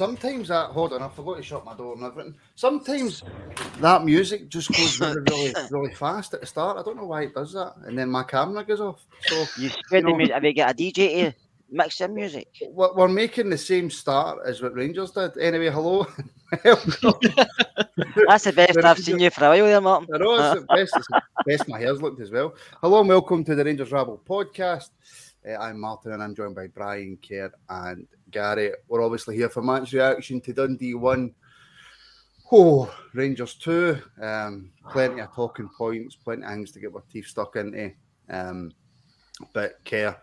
Sometimes that hold on, I forgot to shut my door and everything. Sometimes that music just goes really, really, really fast at the start. I don't know why it does that, and then my camera goes off. So You spread the music. Have you got a DJ to mix in music? we're we're making the same start as what Rangers did. Anyway, hello. That's the best I've seen you for a while there, Martin. I know it's the best, it's the best my hair's looked as well. Hello and welcome to the Rangers Rabble podcast. Uh, I'm Martin and I'm joined by Brian, Kerr, and Gary. We're obviously here for match reaction to Dundee 1. Oh, Rangers 2. Um, plenty of talking points, plenty of things to get our teeth stuck into. Um, but Kerr.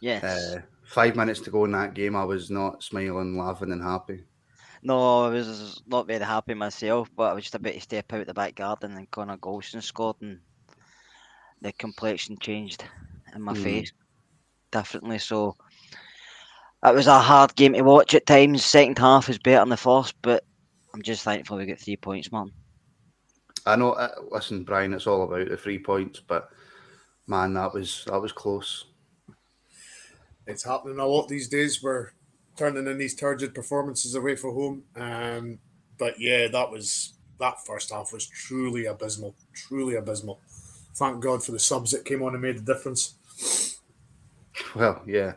Yes. uh, five minutes to go in that game, I was not smiling, laughing, and happy. no, I was not very happy myself, but I was just about to step out the back garden and Connor Goldson scored and the complexion changed in my Mm. face differently. So it was a hard game to watch at times. Second half was better than the first, but I'm just thankful we got three points, man. I know. Uh, listen, Brian, it's all about the three points, but man, that was that was close. it's happening a lot these days. We're turning in these turgid performances away from home. Um, but yeah, that was that first half was truly abysmal, truly abysmal. Thank God for the subs that came on and made the difference. Well, yeah.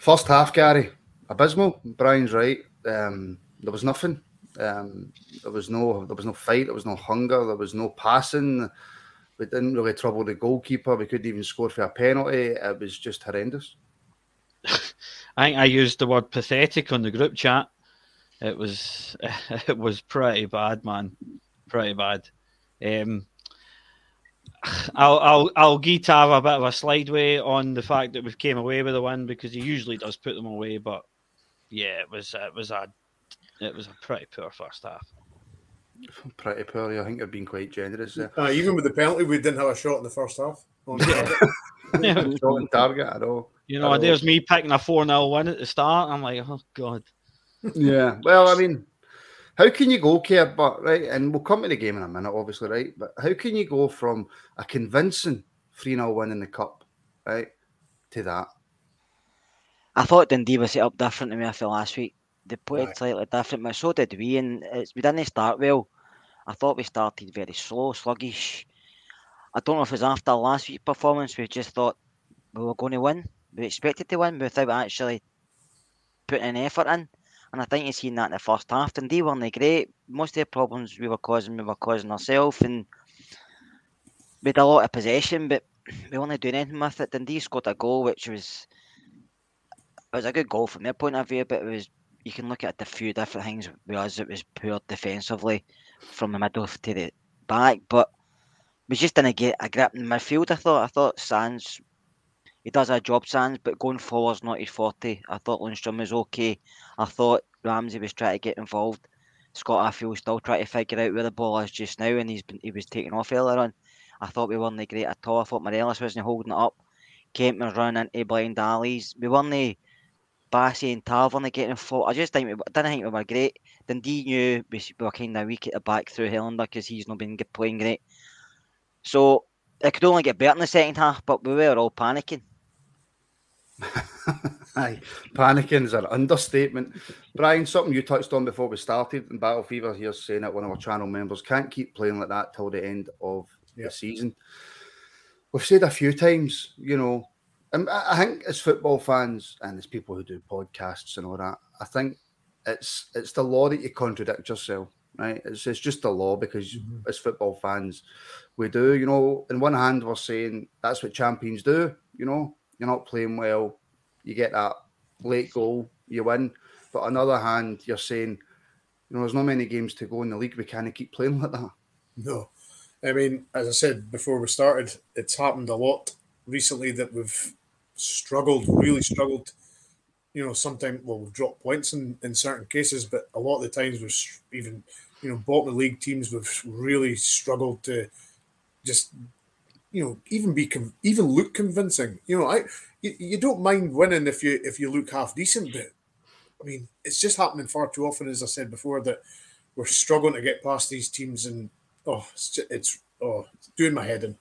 First half, Gary, abysmal. Brian's right. Um, there was nothing. Um, there was no there was no fight. There was no hunger. There was no passing. We didn't really trouble the goalkeeper. We couldn't even score for a penalty. It was just horrendous. I think I used the word pathetic on the group chat. It was it was pretty bad, man. Pretty bad. Um, I'll I'll I'll give Tav a bit of a slideway on the fact that we came away with a win because he usually does put them away, but yeah, it was it was a it was a pretty poor first half. Pretty poorly. I think I've been quite generous there. Uh, even with the penalty, we didn't have a shot in the first half. On Yeah. Shot on target at all. You know, know. there's me picking a 4 0 win at the start. I'm like, oh, God. Yeah. Well, I mean, how can you go, Kerr? But right, and we'll come to the game in a minute, obviously, right? But how can you go from a convincing 3 0 win in the cup, right, to that? I thought Dundee was set up different to me after last week. They played Right. slightly different, but so did we. And it's, we didn't start well. I thought we started very slow, sluggish. I don't know if it was after last week's performance, we just thought we were going to win. We expected to win without actually putting any effort in. And I think you've seen that in the first half. And they weren't great. Most of the problems we were causing, we were causing ourselves. And we had a lot of possession, but we weren't doing anything with it. Dundee scored a goal, which was it was a good goal from their point of view, but it was you can look at a few different things. Whereas it was poor defensively from the middle to the back, but we just didn't get a grip in midfield. I thought. I thought Sands he does a job, Sands, but going forward's not his forte. I thought Lundstram was okay. I thought Ramsey was trying to get involved. Scott Arfield still trying to figure out where the ball is just now, and he's been he was taken off earlier on. I thought we weren't great at all. I thought Morelos wasn't holding it up. Kent was running into blind alleys. We weren't Bassey and Tav weren't getting fault. I just think we, I didn't think we were great. Dundee knew we, were kind of weak at the back through Helander because he's not been playing great. So it could only get better in the second half, but we were all panicking. Aye, panicking is an understatement. Brian, something you touched on before we started in Battle Fever here, saying that one of our channel members can't keep playing like that till the end of Yeah. the season. We've said a few times, you know, and I think as football fans and as people who do podcasts and all that, I think it's it's the law that you contradict yourself, right? It's it's just the law because Mhm. as football fans, we do, you know, in one hand we're saying that's what champions do, you know, you're not playing well, you get that late goal, you win. But on the other hand, you're saying, you know, there's not many games to go in the league. We can't keep playing like that. No. I mean, as I said before we started, it's happened a lot recently that we've struggled, really struggled. You know, sometimes, well, we've dropped points in, in certain cases, but a lot of the times we've even, you know, bottom of the league teams, we've really struggled to just you know, even be even look convincing. You know, I you, you don't mind winning if you if you look half decent, but I mean, it's just happening far too often, as I said before, that we're struggling to get past these teams, and oh, it's just, it's oh, it's doing my head in.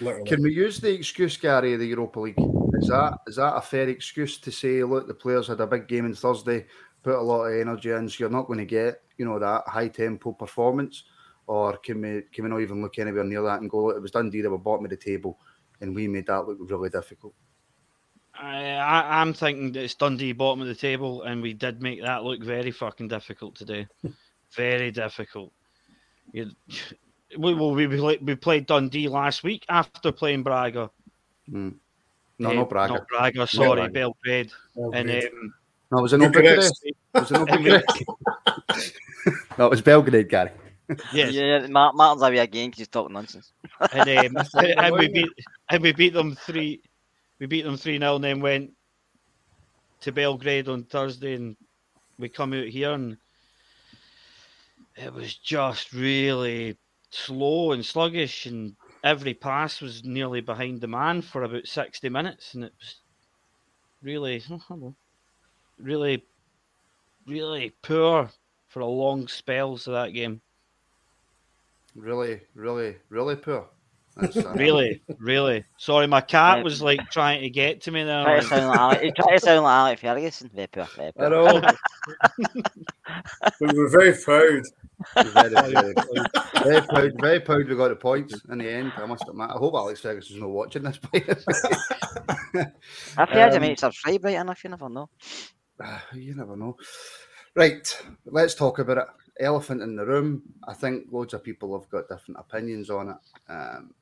Literally. Can we use the excuse, Gary, of the Europa League? Is that is that a fair excuse to say, look, the players had a big game on Thursday, put a lot of energy in, so you're not going to get, you know, that high tempo performance? Or can we can we not even look anywhere near that and go, it was Dundee, they were bottom of the table, and we made that look really difficult? I, I, I'm thinking that it's Dundee bottom of the table, and we did make that look very fucking difficult today. very difficult. You, we, well, we, we we played Dundee last week after playing Braga. Mm. No, Eh, no Braga. Not Braga, sorry, Braga. Belgrade. And um, No, it was in Bucharest. Bucharest. It was in Bucharest. no, it was Belgrade, Gary. Yes, Yeah, Mar- Martin's away again because he's talking nonsense. and, um, and we beat and we beat them three, we beat them three 0 and then went to Belgrade on Thursday, and we come out here and it was just really slow and sluggish, and every pass was nearly behind the man for about sixty minutes, and it was really, really, really poor for a long spells of that game. Really, really, really poor. Uh, Really, really. Sorry, my cat Yeah. was like trying to get to me there. Try to sound like Alex, he to sound like Alex Ferguson. Very poor, very I know. we were very proud. very, very, very proud, very proud we got the points in the end. I must admit. I hope Alex Ferguson's not watching this. by the. I've heard Um, him make subscribe right enough, you never know. You never know. Right, let's talk about it. Elephant in the room. I think loads of people have got different opinions on it. Um,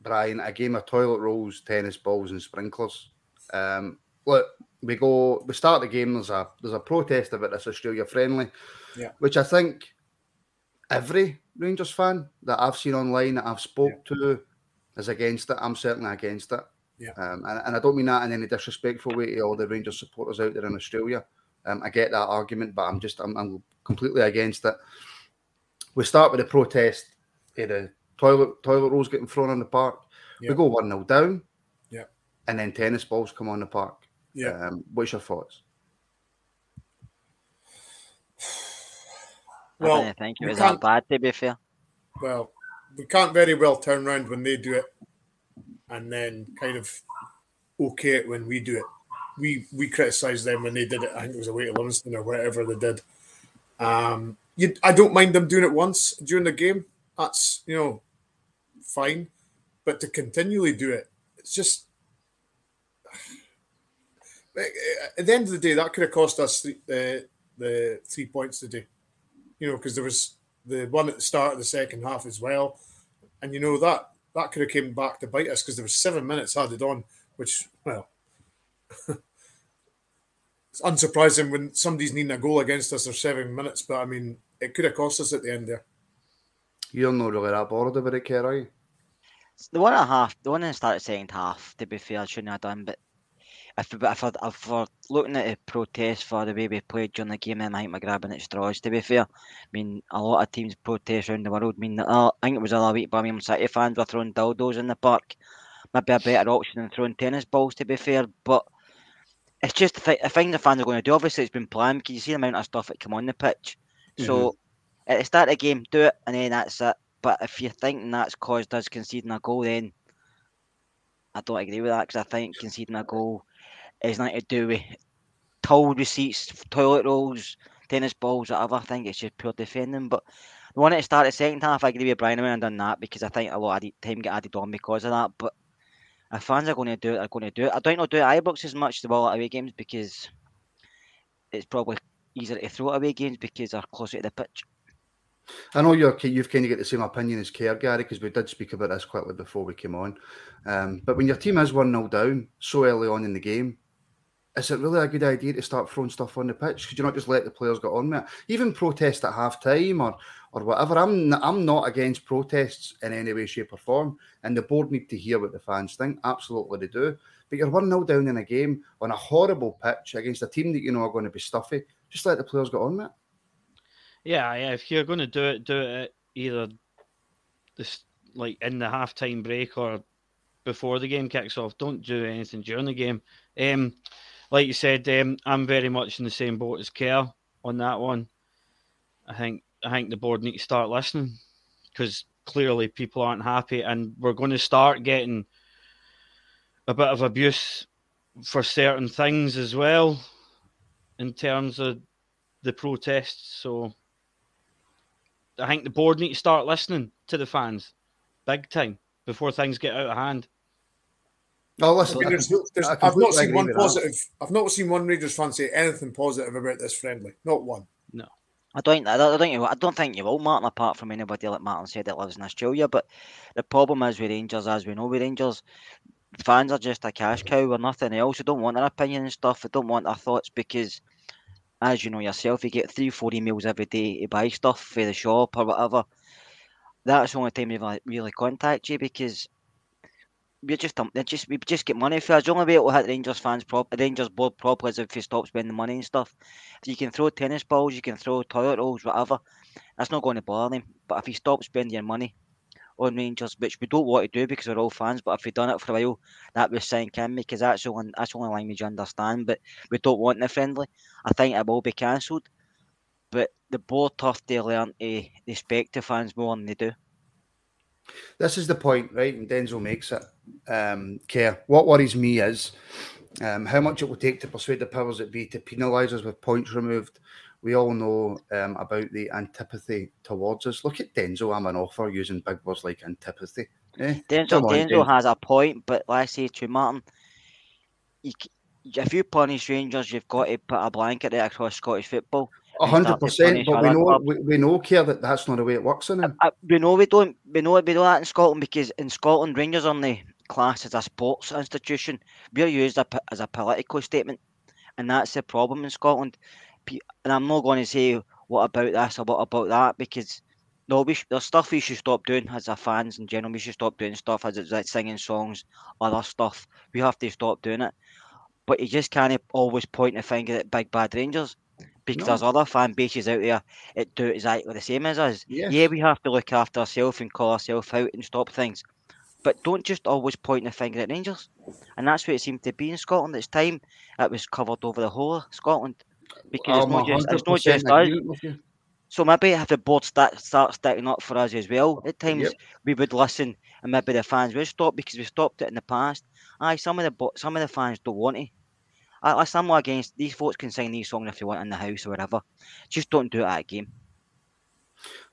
Brian, a game of toilet rolls, tennis balls, and sprinklers. Um, look, we go. We start the game. There's a there's a protest about this Australia friendly, Yeah. which I think every Rangers fan that I've seen online that I've spoke to is against it. I'm certainly against it. Yeah. Um, and, and I don't mean that in any disrespectful way to all the Rangers supporters out there in Australia. Um, I get that argument, but I'm just I'm, I'm completely against it. We start with the protest, eh, the toilet toilet rolls getting thrown on the park. Yeah. We go one 0 down, Yeah. and then tennis balls come on the park. Yeah. Um, what's your thoughts? Well, didn't think it was that bad, to be fair. Well, we can't very well turn around when they do it, and then kind of okay it when we do it. We we criticise them when they did it. I think it was away to Livingston or whatever they did. Um, you, I don't mind them doing it once during the game. That's you know fine, but to continually do it, it's just at the end of the day that could have cost us the the, three points today. You know, because there was the one at the start of the second half as well, and you know that that could have came back to bite us because there was seven minutes added on, which well, it's unsurprising when somebody's needing a goal against us for seven minutes, but I mean it could have cost us at the end there. You're not really that bothered about it, Kerr, are you? The one at half, the one in the start of second half, to be fair, I shouldn't have done. But if, but if, I, if for looking at the protest for the way we played during the game, then I think we're grabbing at straws. To be fair, I mean a lot of teams protest around the world. I mean, uh, I think it was the other week, Birmingham City fans were throwing dildos in the park. Maybe a better option than throwing tennis balls. To be fair, but it's just the, thi- the thing the fans are going to do. Obviously, it's been planned because you see the amount of stuff that come on the pitch. So mm-hmm. at the start of the game, do it, and then that's it. But if you're thinking that's caused us conceding a goal, then I don't agree with that because I think conceding a goal is nothing to do with towel receipts, toilet rolls, tennis balls, whatever. I think it's just pure defending. But the one at the start of the second half, I agree with Brian. I wouldn't have done that because I think a lot of time get added on because of that. But if fans are going to do it, they're going to do it. I don't know do Ibrox as much the ball away games because it's probably easier to throw away games because they're closer to the pitch. I know you're you've kind of got the same opinion as Kerr, Gary, because we did speak about this quickly before we came on. Um, but when your team is one 0 down so early on in the game, is it really a good idea to start throwing stuff on the pitch? Could you not just let the players get on with it? Even protest at half time or or whatever. I'm I'm not against protests in any way, shape, or form. And the board need to hear what the fans think. Absolutely, they do. But you're one 0 down in a game on a horrible pitch against a team that you know are going to be stuffy. Just let the players get on with it. Yeah, yeah. If you're going to do it, do it either the s- like in the halftime break or before the game kicks off. Don't do anything during the game. Um, like you said, um, I'm very much in the same boat as Kerr on that one. I think I think the board need to start listening because clearly people aren't happy, and we're going to start getting a bit of abuse for certain things as well in terms of the protests. So I think the board need to start listening to the fans big time before things get out of hand. No, listen, I mean, there's, there's, I've not seen one positive. That. I've not seen one Rangers fan say anything positive about this friendly. Not one. No. I don't. I don't think. You, I don't think you will, Martin. Apart from anybody like Martin said that lives in Australia, but the problem is with Rangers, as we know, with Rangers, fans are just a cash cow or nothing else. They don't want their opinion and stuff. They don't want their thoughts because, as you know yourself, you get three, four emails every day to buy stuff for the shop or whatever. That's the only time they really contact you because we just um, just we just get money for us. The only way it will hit Rangers fans prop Rangers board properly is if you stop spending money and stuff. If you can throw tennis balls, you can throw toilet rolls, whatever. That's not going to bother them. But if you stop spending your money on Rangers, which we don't want to do because we're all fans, but if we've done it for a while, that was saying can because that's the only that's the only language you understand. But we don't want the friendly. I think it will be cancelled. But the board have to learn to respect the fans more than they do. This is the point, right? And Denzel makes it. Um, Kerr. What worries me is um, how much it will take to persuade the powers that be to penalise us with points removed. We all know um, about the antipathy towards us. Look at Denzel. I'm an offer using big words like antipathy. Eh? Denzel, on, Denzel has a point, but like I say to Martin, you, if you punish Rangers, you've got to put a blanket right across Scottish football hundred percent. But we know we, we, know Kerr that that's not the way it works in it. Uh, we know we don't. We know we know that in Scotland because in Scotland Rangers are class as a sports institution. We're used as a political statement, and that's the problem in Scotland. And I'm not going to say what about this or what about that because no, we sh- there's stuff we should stop doing as a fans in general. We should stop doing stuff as it's like singing songs, other stuff. We have to stop doing it. But you just can't always point a finger at big bad Rangers because no. there's other fan bases out there that do exactly the same as us. Yes. Yeah, we have to look after ourselves and call ourselves out and stop things. But don't just always point the finger at Rangers. And that's what it seemed to be in Scotland. It's time it was covered over the whole of Scotland. Because it's not just it's not just us. So maybe if the board start start sticking up for us as well, at times yep. we would listen and maybe the fans would stop because we stopped it in the past. Aye, some of the some of the fans don't want it. I, I'm not against these folks can sing these songs if they want in the house or whatever. Just don't do it at a game.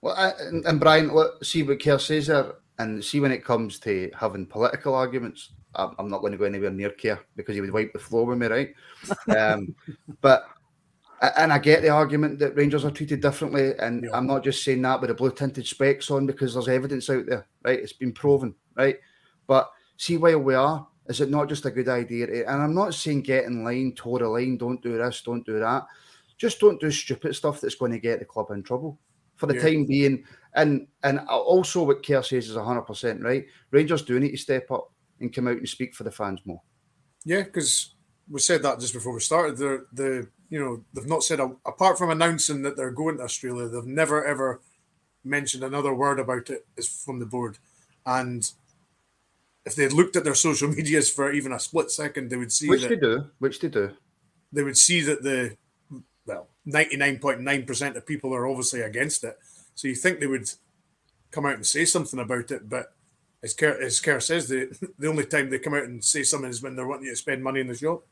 Well, I, and, Brian, see what Kerr says there, and see when it comes to having political arguments, I'm, I'm not going to go anywhere near Kerr because he would wipe the floor with me, right? um, but and I get the argument that Rangers are treated differently, and yeah. I'm not just saying that with the blue tinted specs on because there's evidence out there, right? It's been proven, right? But see, while we are is it not just a good idea? To, and I'm not saying get in line, toe the line, don't do this, don't do that. Just don't do stupid stuff that's going to get the club in trouble for the yeah. time being. And and also what Kerr says is 100% right. Rangers do need to step up and come out and speak for the fans more. Yeah, because we said that just before we started. The the you know they've not said a, apart from announcing that they're going to Australia, they've never ever mentioned another word about it is from the board. And if they had looked at their social medias for even a split second, they would see which that, they do, which they do. They would see that the well, ninety nine point nine percent of people are obviously against it. So you think they would come out and say something about it, but as Kerr, as Kerr says, the the only time they come out and say something is when they're wanting you to spend money in the shop.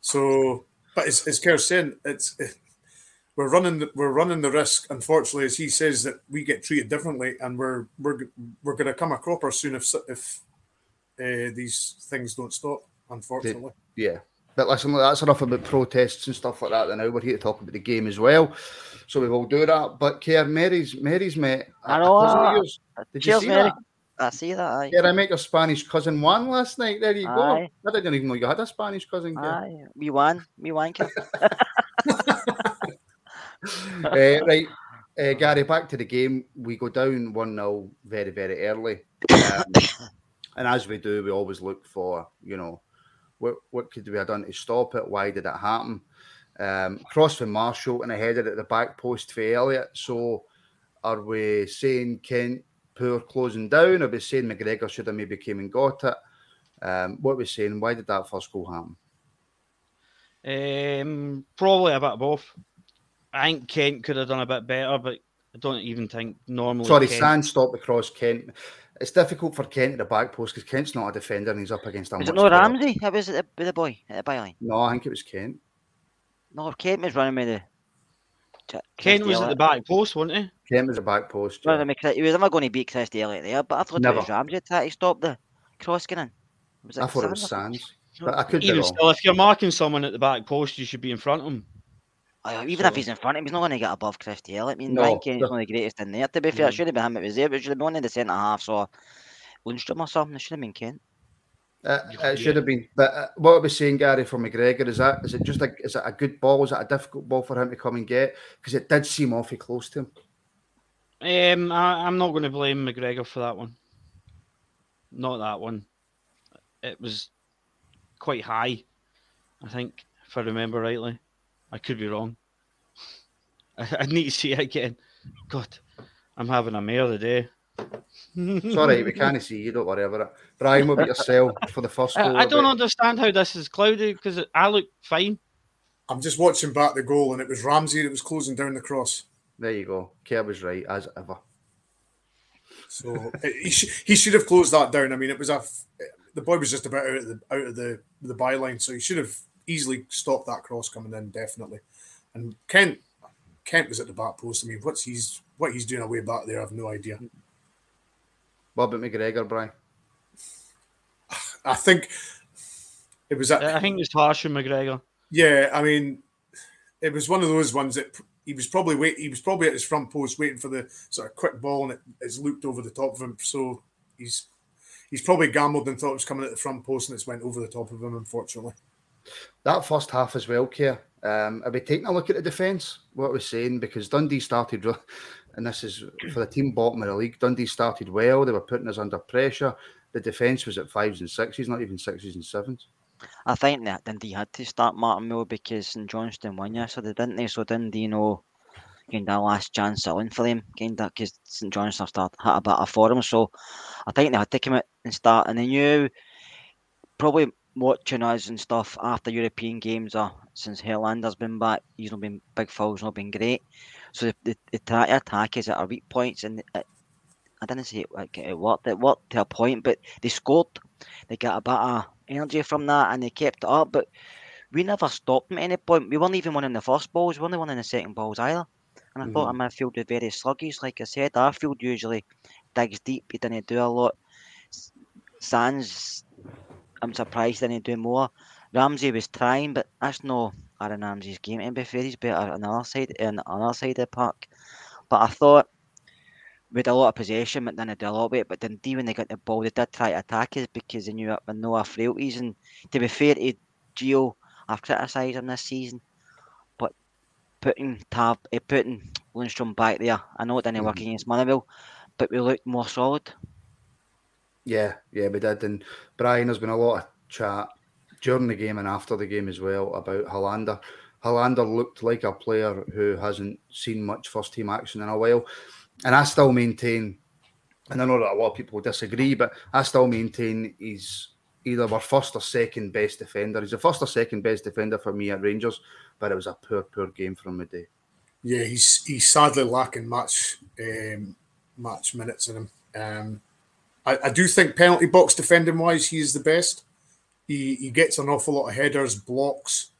So, but as, as Kerr's saying, it's we're running the, we're running the risk, unfortunately, as he says, that we get treated differently, and we're we're we're going to come a cropper soon if if uh, these things don't stop, unfortunately. Yeah. But listen, that's enough about protests and stuff like that. And now we're here to talk about the game as well. So we will do that. But Kerr, Mary's Mary's met. I know. Uh, Did Cheers, you see Mary. that? I see that. Aye. Yeah, I met your Spanish cousin Juan last night. There you aye. go. I didn't even know you had a Spanish cousin. Aye, me one, me one. uh, right, uh, Gary. Back to the game. We go down one 0 very very early. Um, and as we do, we always look for, you know, what what could we have done to stop it? Why did it happen? Um, cross from Marshall and I headed at the back post for Elliott. So are we saying Kent poor closing down? Are we saying McGregor should have maybe came and got it? Um, what are we saying? Why did that first goal happen? Um, probably a bit of both. I think Kent could have done a bit better, but I don't even think normally. Sorry, Kent... Sands stopped the cross. Kent. It's difficult for Kent at the back post because Kent's not a defender and he's up against a. Was it no Ramsey? It was the, the boy at the byline. No, I think it was Kent. No, Kent was running with the. Kent was at the back post, wasn't he? Kent was a back post. Yeah. He was never going to beat Christie Elliott there, but I thought Never. it was Ramsey that he stopped the cross getting in. Was I thought it was Sands? Sands, but I could be Even wrong. still, if you're marking someone at the back post, you should be in front of him. Uh, even So- if he's in front of him, he's not going to get above Christie Elliott. I mean, No, Ryan Kent's one of the greatest in there. To be fair, it Mhm. should have been him. It was there, but it should have been one of the centre halves or Lundstram or something. It should have been Kent. Uh, it should have been. But uh, what I was saying, Gary, for McGregor, is that is it just a is it a good ball? Is it a difficult ball for him to come and get? Because it did seem awfully close to him. Um, I, I'm not going to blame McGregor for that one. Not that one. It was quite high, I think, if I remember rightly. I could be wrong. I, I need to see it again. God, I'm having a mare today. the day. Sorry, we can't see you. Don't worry about it. Brian, what about yourself for the first goal? I, I don't about- understand how this is cloudy because I look fine. I'm just watching back the goal, and it was Ramsey that was closing down the cross. There you go. Kerr was right as ever. So he, sh- he should have closed that down. I mean, it was a f- the boy was just about out of the out of the the byline, so he should have easily stopped that cross coming in definitely. And Kent Kent was at the back post. I mean, what's he's what he's doing away back there? I've no idea. What about McGregor, Brian? I think it was at I think it's harsh on McGregor. Yeah, I mean, it was one of those ones that he was probably wait. He was probably at his front post waiting for the sort of quick ball, and it, it's looped over the top of him. So he's he's probably gambled and thought it was coming at the front post, and it's went over the top of him. Unfortunately, That first half as well, Kerr. Um, are we taking a look at the defence? What we're saying because Dundee started, and this is for the team bottom of the league. Dundee started well. They were putting us under pressure. The defence was at fives and sixes, not even sixes and sevens. I think that Dundee had to start Martin Mill because St Johnstone won yesterday, didn't they? So Dundee, know, kind of last chance selling for them, kind of because St Johnstone started had a bit of form. So I think they had to come out and start, and they knew probably watching us and stuff after European games or since Helander's been back, he's not been big foul's not been great. So the, the, the attack is at our weak points, and it, I didn't say it, like, it worked. It worked to a point, but they scored. They got a bit of energy from that, and they kept it up. But we never stopped them at any point. We weren't even winning the first balls. We weren't winning the second balls either. And I thought mm-hmm. our midfield was very sluggish. Like I said, Arfield usually digs deep. He didn't do a lot. Sands, I'm surprised they didn't do more. Ramsey was trying, but that's no Aaron Ramsey's game. To be fair, he's better on the other side, on the other side of the park. But I thought we had a lot of possession, but then they did a lot of it. But then, when they got the ball, they did try to attack us because they knew it with no frailties. And to be fair to Gio, I've criticised him this season, but putting Tab, uh, putting Lundstram back there, I know it didn't work Mhm. against Motherwell, but we looked more solid. Yeah, yeah, we did. And Brian, there's been a lot of chat during the game and after the game as well about Helander. Helander looked like a player who hasn't seen much first team action in a while. And I still maintain, and I know that a lot of people disagree, but I still maintain he's either our first or second best defender. He's the first or second best defender for me at Rangers, but it was a poor, poor game from the day. yeah, he's he's sadly lacking much um, match minutes in him. Um, I, I do think penalty box defending wise, he is the best. He he gets an awful lot of headers, blocks.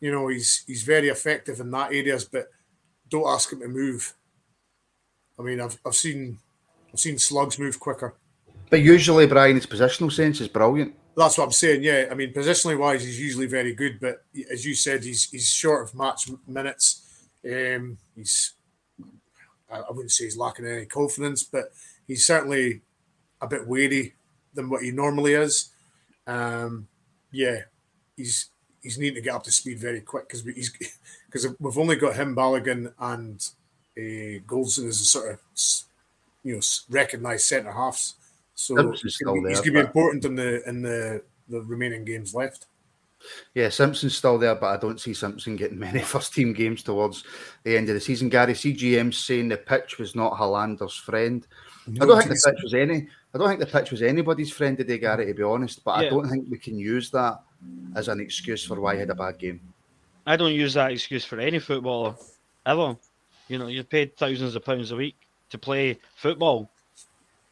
You know, he's he's very effective in that areas, but don't ask him to move. I mean, I've I've seen I've seen slugs move quicker. But usually, Brian, his positional sense is brilliant. That's what I'm saying. Yeah, I mean, positionally wise, he's usually very good, but as you said, he's he's short of match minutes. Um, he's I I wouldn't say he's lacking any confidence, but he's certainly a bit wary than what he normally is. Um, yeah, he's he's needing to get up to speed very quick because he's because we've only got him, Balogun, and uh, Goldson as a sort of you know recognised centre halves. So he's going to be important in the in the the remaining games left. Yeah, Simpson's still there, but I don't see Simpson getting many first team games towards the end of the season. Gary CGM saying the pitch was not Helander's friend. I don't think the pitch was any. I don't think the pitch was anybody's friend today, Gary. To be honest, but Yeah. I don't think we can use that as an excuse for why he had a bad game. I don't use that excuse for any footballer ever. You know, you're paid thousands of pounds a week to play football.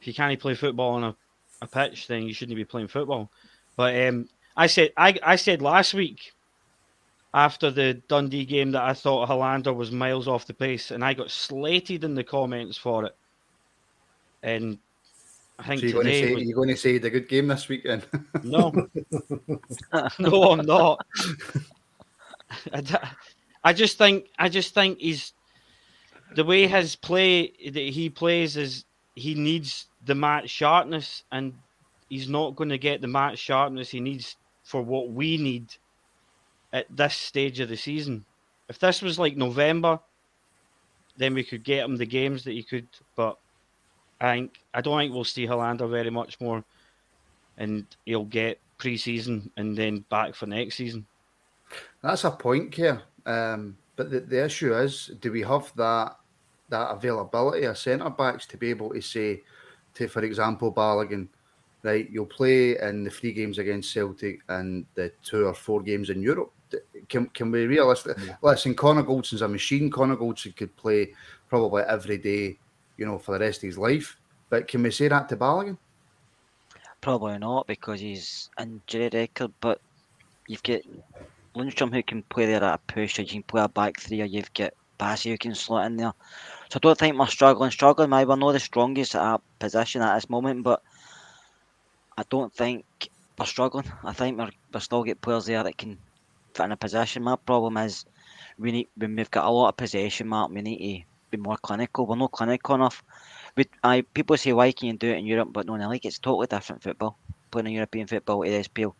If you can't play football on a, a pitch, then you shouldn't be playing football. But um, I said I, I said last week after the Dundee game that I thought Helander was miles off the pace, and I got slated in the comments for it. And I think So you're going to today say was- you're going to say he had a good game this weekend. no, no, I'm not. I, I just think I just think he's the way his play that he plays is he needs the match sharpness, and he's not going to get the match sharpness he needs for what we need at this stage of the season. If this was like November, then we could get him the games that he could. But I think I don't think we'll see Helander very much more and he'll get pre-season and then back for next season. That's a point, here. Um, but the, the issue is, do we have that that availability of centre backs to be able to say, to for example, Balogun, right? You'll play in the three games against Celtic and the two or four games in Europe. D- Can can we realistic? Listen, Connor Goldson's a machine. Connor Goldson could play probably every day, you know, for the rest of his life. But can we say that to Balogun? Probably not because he's injury record, but you've got Lundstram who can play there at a push, or you can play a back three, or you've got Bassey who can slot in there. So I don't think we're struggling. Struggling, maybe we're not the strongest at our position at this moment, but I don't think we're struggling. I think we're, we're still get players there that can fit in a position. My problem is we need when we've got a lot of possession, Mark. We need to be more clinical. We're not clinical enough. We, I people say why can you do it in Europe, but no, in the league it's totally different football. Playing in European football the SPL.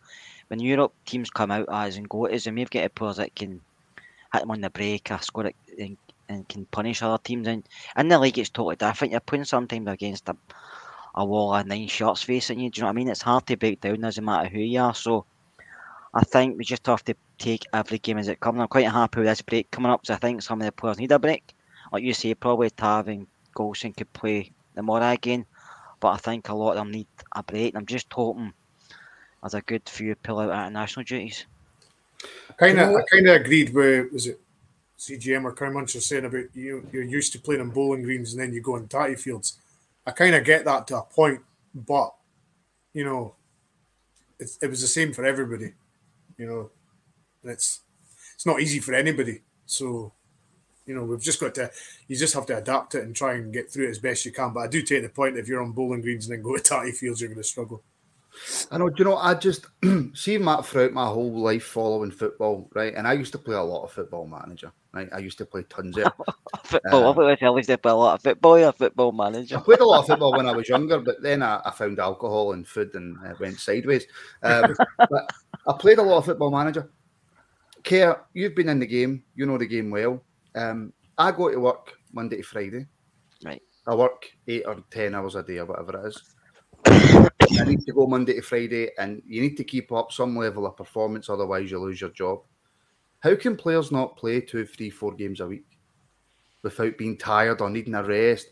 When Europe teams come out as and go as and we've got players that can hit them on the break or score it and, and can punish other teams. And in the league it's totally different. You're playing sometimes against a, a wall of nine shots facing you. Do you know what I mean? It's hard to break down doesn't matter who you are. So I think we just have to take every game as it comes. I'm quite happy with this break coming up. So I think some of the players need a break. Like you say, probably Tav and Goldson could play tomorrow again. But I think a lot of them need a break. And I'm just hoping there's a good few pull out international duties. Kind of, I kind of agreed with was it CGM or Crown Muncher saying about you you're used to playing on bowling greens and then you go on tatty fields. I kind of get that to a point, but you know, it's, it was the same for everybody. You know, it's it's not easy for anybody. So, you know, we've just got to you just have to adapt it and try and get through it as best you can. But I do take the point if you're on bowling greens and then go to tatty fields, you're going to struggle. I know. Do you know? I just see Matt throughout my whole life following football, right? And I used to play a lot of football manager, right? I used to play tons of. Football, Uh, I I used to play a lot of football. You're a football I played a lot of football when I was younger, but then I, I found alcohol and food and it went sideways. Um, but I played a lot of football manager. Kerr, you've been in the game, you know the game well. Um, I go to work Monday to Friday. Right. I work eight or ten hours a day or whatever it is. I need to go Monday to Friday, and you need to keep up some level of performance, otherwise you lose your job. How can players not play two, three, four games a week without being tired or needing a rest?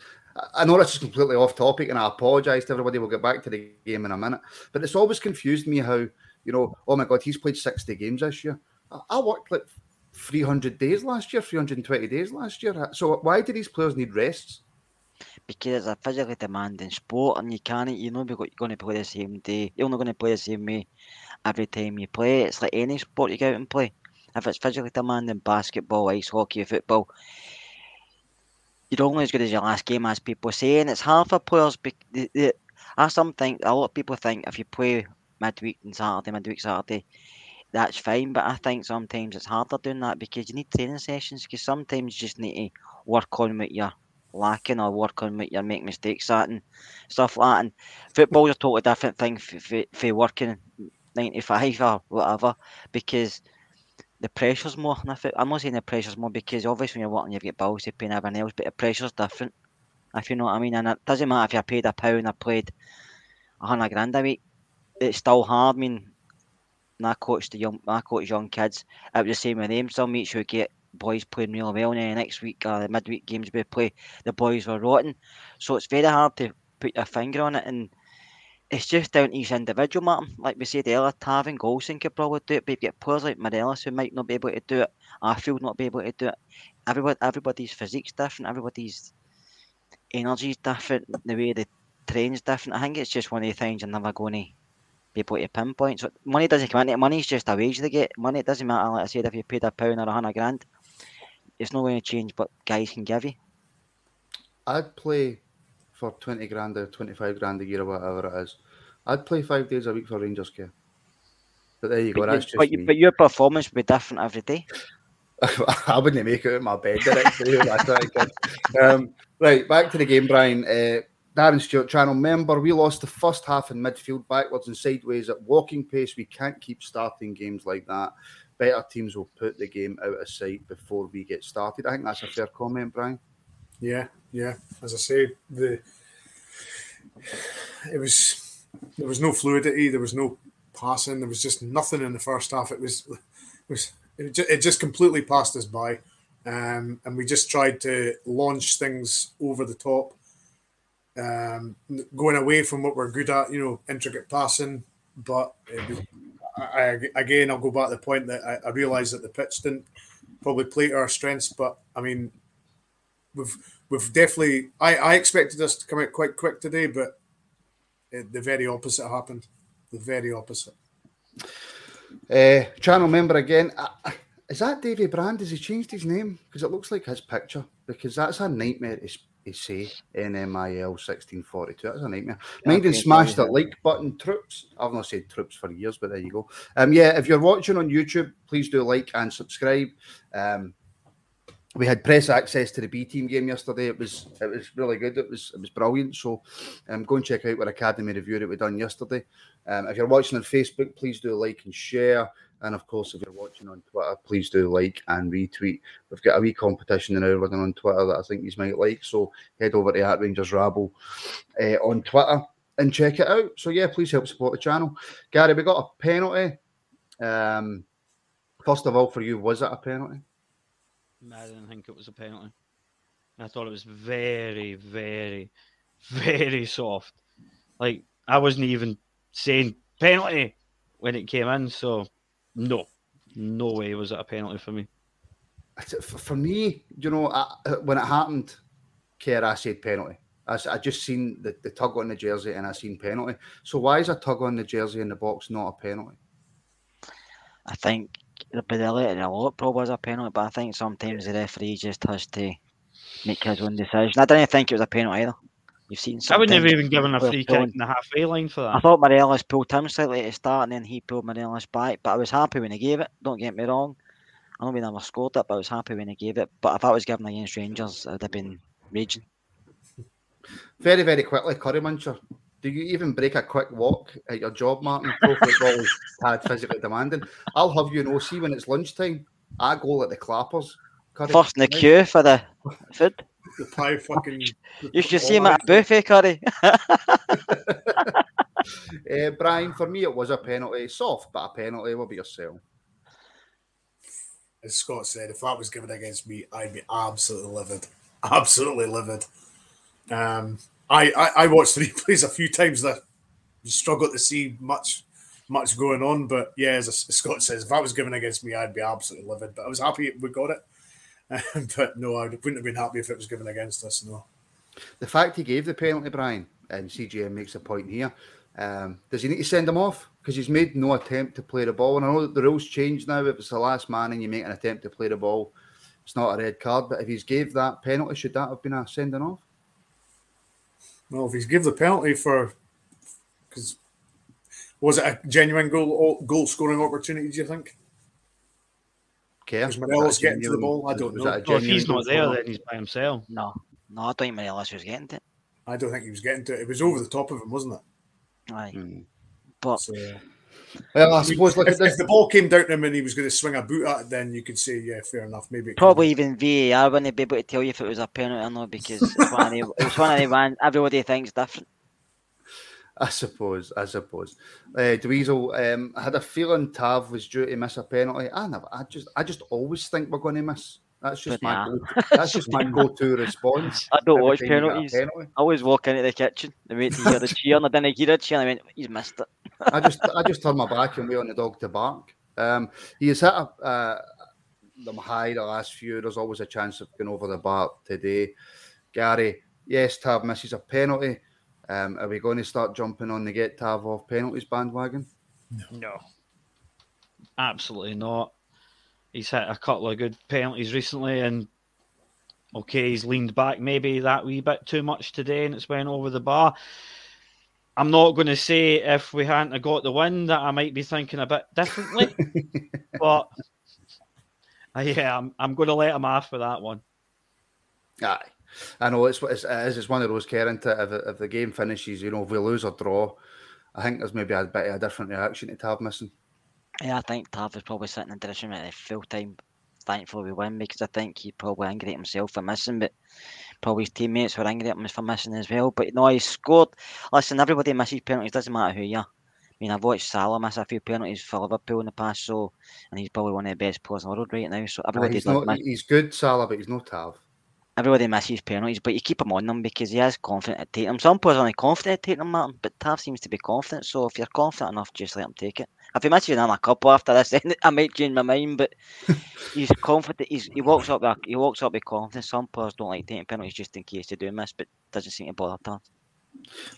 I- know this is completely off topic, and I apologise to everybody. We'll get back to the game in a minute, but it's always confused me how you know. Oh my God, he's played sixty games this year. I, I worked like three hundred days last year, three hundred and twenty days last year. So why do these players need rests? because it's a physically demanding sport and you can't you're not going to play the same day you're not going to play the same way every time you play it's like any sport you go out and play if it's physically demanding basketball ice hockey football you're only as good as your last game as people say and it's hard for players bec- the, the, I some think a lot of people think if you play midweek and Saturday midweek Saturday that's fine but I think sometimes it's harder doing that because you need training sessions because sometimes you just need to work on what you're lacking or work on what you're making mistakes at and stuff like that. And football's a totally different thing for working 95 or whatever because the pressure's more. And I'm not saying the pressure's more because obviously when you're working, you've got bills to pay and everything else, but the pressure's different. If you know what I mean. And it doesn't matter if you're paid a pound or played a hundred grand a week, it's still hard. I mean, I coach the young, I coach young kids, it was the same with them. Some weeks you get boys playing really well, and then the next week or the midweek games we play, the boys were rotten. So it's very hard to put your finger on it, and it's just down to each individual, Martin. Like we said earlier, Tav and Goldson could probably do it, but you get players like Morelos who might not be able to do it. Arfield not be able to do it. Everybody, everybody's physique's different. Everybody's energy's different. The way they train's different. I think it's just one of the things you're never going to be able to pinpoint. So money doesn't come into it. Money's just a wage they get. Money it doesn't matter. Like I said, if you paid a pound or a hundred grand, it's not going to change what guys can give you. I'd play for 20 grand or 25 grand a year or whatever it is. I'd play five days a week for Rangers Kerr. But there you go. But, That's you, just but, you, but your performance would be different every day. I wouldn't make it out of my bed directly. That's I um, right, back to the game, Brian. Uh, Darren Stewart channel member. We lost the first half in midfield, backwards and sideways at walking pace. We can't keep starting games like that. Better teams will put the game out of sight before we get started. I think that's a fair comment, Brian. Yeah, yeah. As I say, the it was there was no fluidity, there was no passing, there was just nothing in the first half. It was it was it just, completely passed us by, um, and we just tried to launch things over the top, um, going away from what we're good at. You know, intricate passing, but was, I, again, I'll go back to the point that I, I realised that the pitch didn't probably play to our strengths, but I mean, we've we've definitely. I, I expected us to come out quite quick today, but it, the very opposite happened. The very opposite. Uh, channel member again. Uh, is that Davy Brand? Has he changed his name? Because it looks like his picture. Because that's a nightmare to, s- to say. NMIL 1642. That's a nightmare. Mind and okay, smash that like button, troops. I've not said troops for years, but there you go. Um, yeah, if you're watching on YouTube, please do like and subscribe. Um, we had press access to the B team game yesterday. It was it was really good. It was it was brilliant. So um, go and check out our academy review that we done yesterday. Um, if you're watching on Facebook, please do like and share. And of course, if you're watching on Twitter, please do like and retweet. We've got a wee competition now running on Twitter that I think you might like. So head over to at Rangers Rabble uh, on Twitter and check it out. So yeah, please help support the channel. Gary, we got a penalty. Um, first of all, for you, was it a penalty? I didn't think it was a penalty. I thought it was very, very, very soft. Like I wasn't even saying penalty when it came in. So no, no way was it a penalty for me. For for me, you know, I, uh, when it happened, Kerr, I said penalty. I, s- I just seen the, the tug on the jersey and I seen penalty. So why is a tug on the jersey in the box not a penalty? I think the penalty a lot probably was a penalty, but I think sometimes the referee just has to make his own decision. I didn't think it was a penalty either. You've seen I wouldn't have even given a players free kick pulling- in the halfway line for that. I thought Morelos pulled him slightly at the start and then he pulled Morelos back, but I was happy when he gave it. Don't get me wrong. I know we never scored it, but I was happy when he gave it. But if I was given against Rangers, I'd have been raging. Very, very quickly, Curry Muncher. Do you even break a quick walk at your job, Martin? Pro football is hard physically demanding. I'll have you know, see when it's lunchtime, I go at the clappers. Curry, First in the queue for the food. The pie fucking. You should see him at a buffet, Curry. Uh, Brian, for me, it was a penalty. Soft, but a penalty. What about yourself? As Scott said, if that was given against me, I'd be absolutely livid. Absolutely livid. Um, I, I, I watched the replays a few times that struggled to see much much going on. But yeah, as Scott says, if that was given against me, I'd be absolutely livid. But I was happy we got it. but no, I wouldn't have been happy if it was given against us. No. The fact he gave the penalty, Brian, and CGM makes a point here. Um, does he need to send him off? Because he's made no attempt to play the ball. And I know that the rules change now. If it's the last man and you make an attempt to play the ball, it's not a red card. But if he's gave that penalty, should that have been a sending off? Well, if he's give the penalty for, because was it a genuine goal goal scoring opportunity? Do you think? Kerr? Was Morelos getting to the ball? I don't know. Well, if he's not there, then he's by himself. No, no, I don't think Morelos was getting to it. I don't think he was getting to it. It was over the top of him, wasn't it? Aye. Hmm. But So, Well, I suppose look if, at this. if the ball came down to him and he was going to swing a boot at it, then you could say, yeah, fair enough. Maybe it could probably even VAR wouldn't be able to tell you if it was a penalty or not because it's one of the, it's one of the ones everybody thinks different. I suppose, I suppose. Uh, Dweezil, um, I had a feeling Tav was due to miss a penalty. I never, I just, I just always think we're going to miss That's just But my nah. go, that's just my go-to response. I don't every watch time you get a penalties. penalty. I always walk into the kitchen and wait to hear the cheer, and then I didn't hear a cheer, and I went, he's missed it. I just I just turn my back and wait on the dog to bark. Um, he has hit a, uh, them high the last few. There's always a chance of going over the bar today. Gary, yes, Tav misses a penalty. Um, are we going to start jumping on the get Tav off penalties bandwagon? No, absolutely not. He's hit a couple of good penalties recently, and okay, he's leaned back maybe that wee bit too much today, and it's went over the bar. I'm not going to say if we hadn't have got the win that I might be thinking a bit differently, but uh, yeah, I'm, I'm going to let him off for that one. Aye. I know it's, it's, it is, it's one of those, Karen, to, if, if the game finishes, you know, if we lose or draw, I think there's maybe a bit of a different reaction to Tav missing. Yeah, I think Tav is probably sitting in the direction with a full time thankful we win because I think he probably angry at himself for missing, but probably his teammates were angry at him for missing as well. But no, he scored. Listen, everybody misses penalties, doesn't matter who you are. I mean, I've watched Salah miss a few penalties for Liverpool in the past, so and he's probably one of the best players in the world right now. So everybody he's, not, miss, he's good, Salah, but he's not Tav. everybody misses penalties, but you keep him on them because he is confident at taking them. Some players aren't confident at taking them, Martin, but Tav seems to be confident. So if you're confident enough, just let him take it. If he misses a couple after this, then I might change my mind. But he's confident. He's, he walks up. With, he walks up with confidence. Some players don't like taking penalties just in case they do miss, but doesn't seem to bother Tav.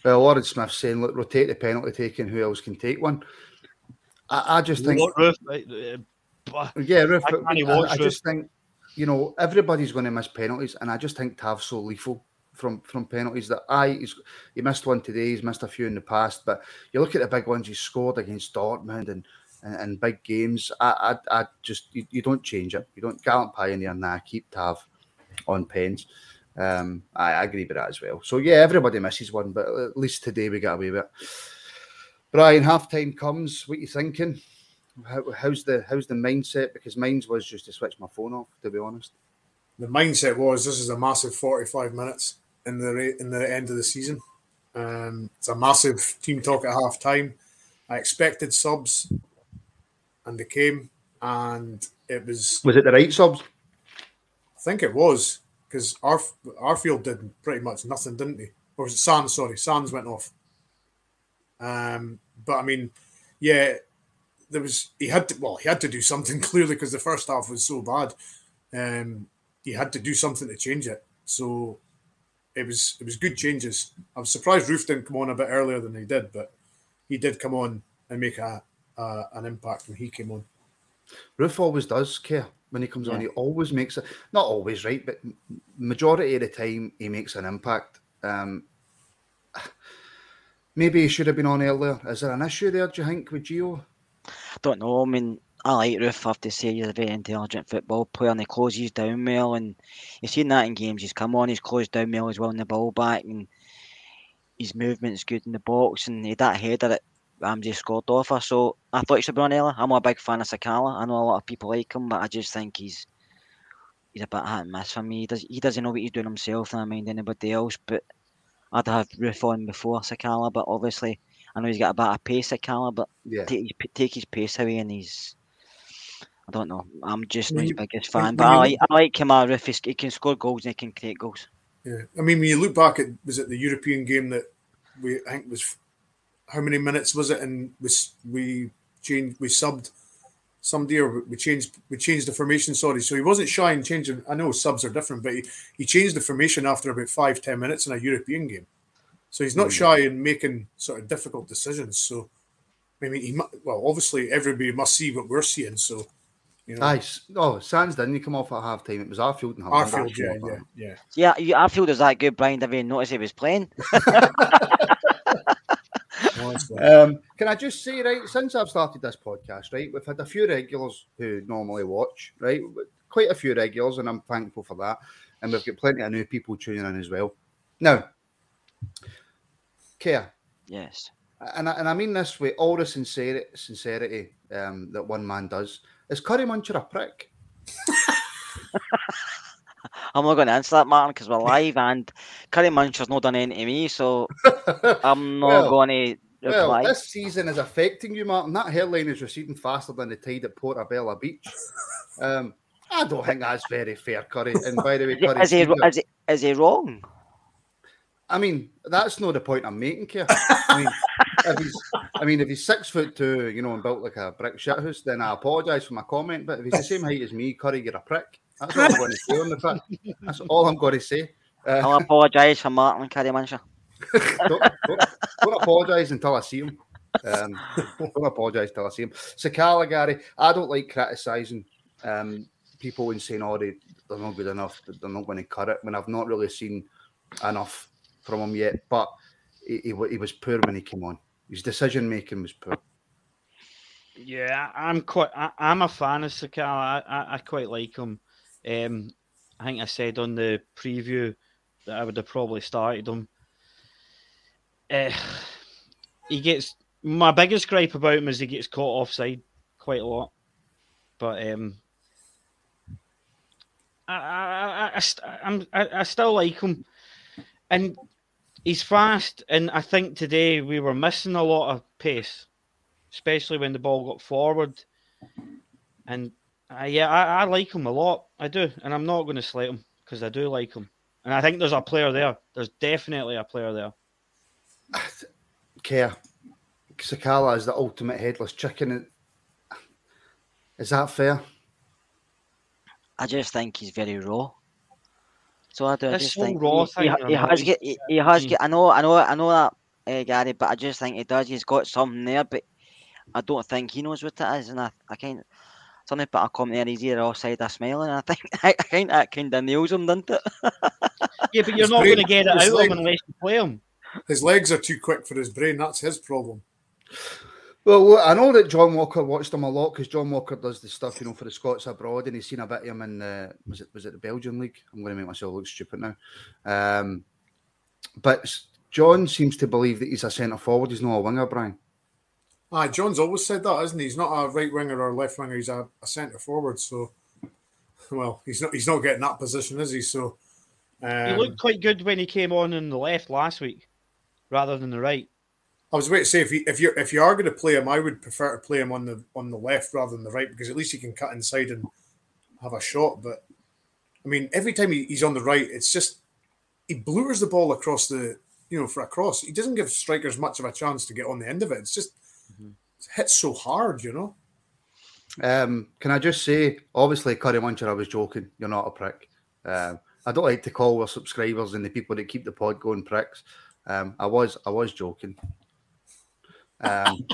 Well, Lauren Smith's saying, look, rotate the penalty taking, who else can take one? I, I just think, Look, Roofe, uh, uh, yeah, Roofe, I but can't I, watch I just think, you know, everybody's going to miss penalties, and I just think Tav's so lethal from from penalties that I he's, he missed one today, he's missed a few in the past, but you look at the big ones he scored against Dortmund and and, and big games. I I, I just you, you don't change it. You don't Gallant Pioneer nah, keep Tav on pens. Um, I, I agree with that as well. So yeah, everybody misses one, but at least today we got away with it. Brian, half time comes. What you thinking? How, how's the how's the mindset? Because mine's was just to switch my phone off. To be honest, The mindset was this is a massive 45 minutes in the in the end of the season. Um, it's a massive team talk at half time. I expected subs, and they came, and it was was it the right subs? I think it was because our Arfield did pretty much nothing, didn't he? Or was it Sands? Sorry, Sands went off. Um, but I mean, yeah, there was he had to well he had to do something clearly because the first half was so bad. Um, he had to do something to change it. So it was it was good changes. I was surprised Roofe didn't come on a bit earlier than he did, but he did come on and make a, a an impact when he came on. Roofe always does care when he comes on. He always makes it. Not always right, but majority of the time he makes an impact. Um, maybe he should have been on earlier. Is there an issue there? Do you think with Gio? I don't know. I mean, I like Roofe. I have to say he's a very intelligent football player, and he closes down well. And you've seen that in games. He's come on, he's closed down well as well in the ball back, and his movement's good in the box. And he had that header that Ramsey scored off her. So I thought he should be on. I'm a big fan of Sakala. I know a lot of people like him, but I just think he's he's a bit hit and miss for me. He does he doesn't know what he's doing himself, and I mind anybody else. But I'd have Roofe on before Sakala, but obviously I know he's got a bit of pace, Sakala, but Yeah. take take his pace away and he's I don't know. I'm just not his biggest fan, but I like I like him. Roofe. He's- He can score goals and he can create goals. Yeah, I mean, when you look back at was it the European game that we I think was how many minutes was it, and we we changed we subbed somebody or we changed we changed the formation. Sorry, so he wasn't shy in changing. I know subs are different, but he, he changed the formation after about five ten minutes in a European game. So he's not hmm. shy in making sort of difficult decisions. So I mean, he well obviously everybody must see what we're seeing. So you know, Aye. Oh, Sands didn't he come off at half time? It was Arfield and Haaland. Arfield, yeah, yeah, yeah. Yeah, you, I feel there's that good. Brian didn't even notice he was playing. Um, can I just say, right, since I've started this podcast, right, we've had a few regulars who normally watch, right, quite a few regulars, and I'm thankful for that. And we've got plenty of new people tuning in as well. Now, Kerr, Yes. and I, and I mean this with all the sincerity, sincerity um, that one man does. Is Curry Muncher a prick? I'm not going to answer that, Martin, because we're live and Curry Muncher's not done anything to me, so I'm not Well, going to Well, reply. this season is affecting you, Martin. That hairline is receding faster than the tide at Portobello Beach. Um, I don't think that's very fair, Curry. And by the way, Curry, is, he, is, he, is he wrong? I mean, that's not the point I'm making here. I mean, if he's, I mean, if he's six foot two, you know, and built like a brick shithouse, then I apologise for my comment. But if he's the same height as me, Curry, you're a prick. That's all I'm going to say on the. That's all I'm going to say. Uh, I'll apologise for Martin Curry Muncher. don't, don't, don't apologise until I see him. Um, don't apologise until I see him. Sakala, Gary, I don't like criticising um, people and saying, oh, they, they're not good enough, they're not going to cut it, when I've not really seen enough from him yet. But he, he, he was poor when he came on. His decision making was poor. Yeah, I'm quite. I, I'm a fan of Sakala. I, I, I quite like him. Um, I think I said on the preview that I would have probably started him. Uh, he gets my biggest gripe about him is he gets caught offside quite a lot, but um, I I I, I, I'm, I, I still like him, and he's fast. And I think today we were missing a lot of pace especially when the ball got forward. And uh, yeah, I, I like him a lot. I do, and I'm not going to slate him because I do like him. And I think there's a player there. There's definitely a player there. Kerr. Sakala is the ultimate headless chicken. Is that fair? I just think he's very raw. So I do. I just whole think raw he, he, thing, he I'm has not- get. He, he has Mm. get. I know. I know. I know that, uh, Gary. But I just think he does. He's got something there, but I don't think he knows what it is. And I, I kind. Something but I come there, he's either offside or smiling. And I think I think that kind of nails him, doesn't it? Yeah, but you're His not going to get it his out of him unless you play him. His legs are too quick for his brain. That's his problem. Well, look, I know that John Walker watched him a lot because John Walker does the stuff, you know, for the Scots abroad, and he's seen a bit of him in the was it was it the Belgian league? I'm going to make myself look stupid now. Um, but John seems to believe that he's a centre forward. He's not a winger, Brian. Ah, John's always said that, isn't he? He's not a right winger or left winger. He's a, a centre forward. So, well, he's not. He's not getting that position, is he? So, um, He looked quite good when he came on in the left last week, rather than the right. I was about to say if you if you if you are going to play him, I would prefer to play him on the on the left rather than the right because at least he can cut inside and have a shot. But I mean, every time he, he's on the right, it's just he blurs the ball across the you know for a cross. He doesn't give strikers much of a chance to get on the end of it. It's just it hits so hard, you know. Um, can I just say, obviously, Curry Muncher, I was joking. You're not a prick. Um, I don't like to call our subscribers and the people that keep the pod going pricks. Um, I was, I was joking. Um,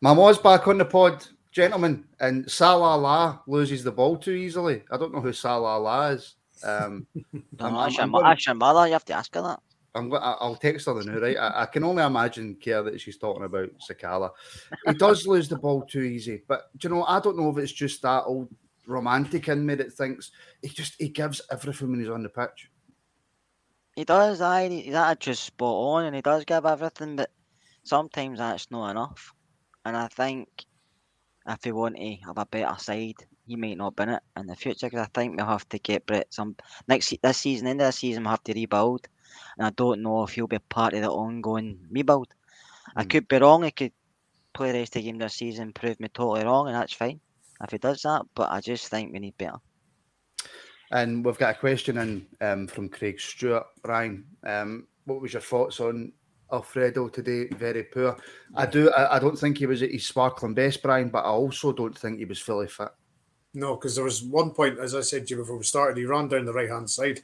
my mom's back on the pod, gentlemen, and Salah La loses the ball too easily. I don't know who Salah La is. Um, No, I'm- I'm- I'm gonna- bother. You have to ask her that. I'm go- I- I'll text her the new right. I, I can only imagine Kerr that she's talking about Sakala. He does lose the ball too easy, but you know? I don't know if it's just that old romantic in me that thinks he just he gives everything when he's on the pitch. He does, I that just spot on, and he does give everything, but sometimes that's not enough. And I think if we want to have a better side, he might not bin it in the future. Because I think we'll have to get Brett some next this season, end of the season, we'll have to rebuild. And I don't know if he'll be part of the ongoing rebuild. I Mm. could be wrong. He could play the rest of the game this season, prove me totally wrong, and that's fine if he does that. But I just think we need better. And we've got a question in um, from Craig Stewart. Ryan, um, what was your thoughts on Alfredo today? Very poor. I do. I, I don't think he was at his sparkling best, Brian, but I also don't think he was fully fit. No, because there was one point, as I said to you before we started, he ran down the right hand side.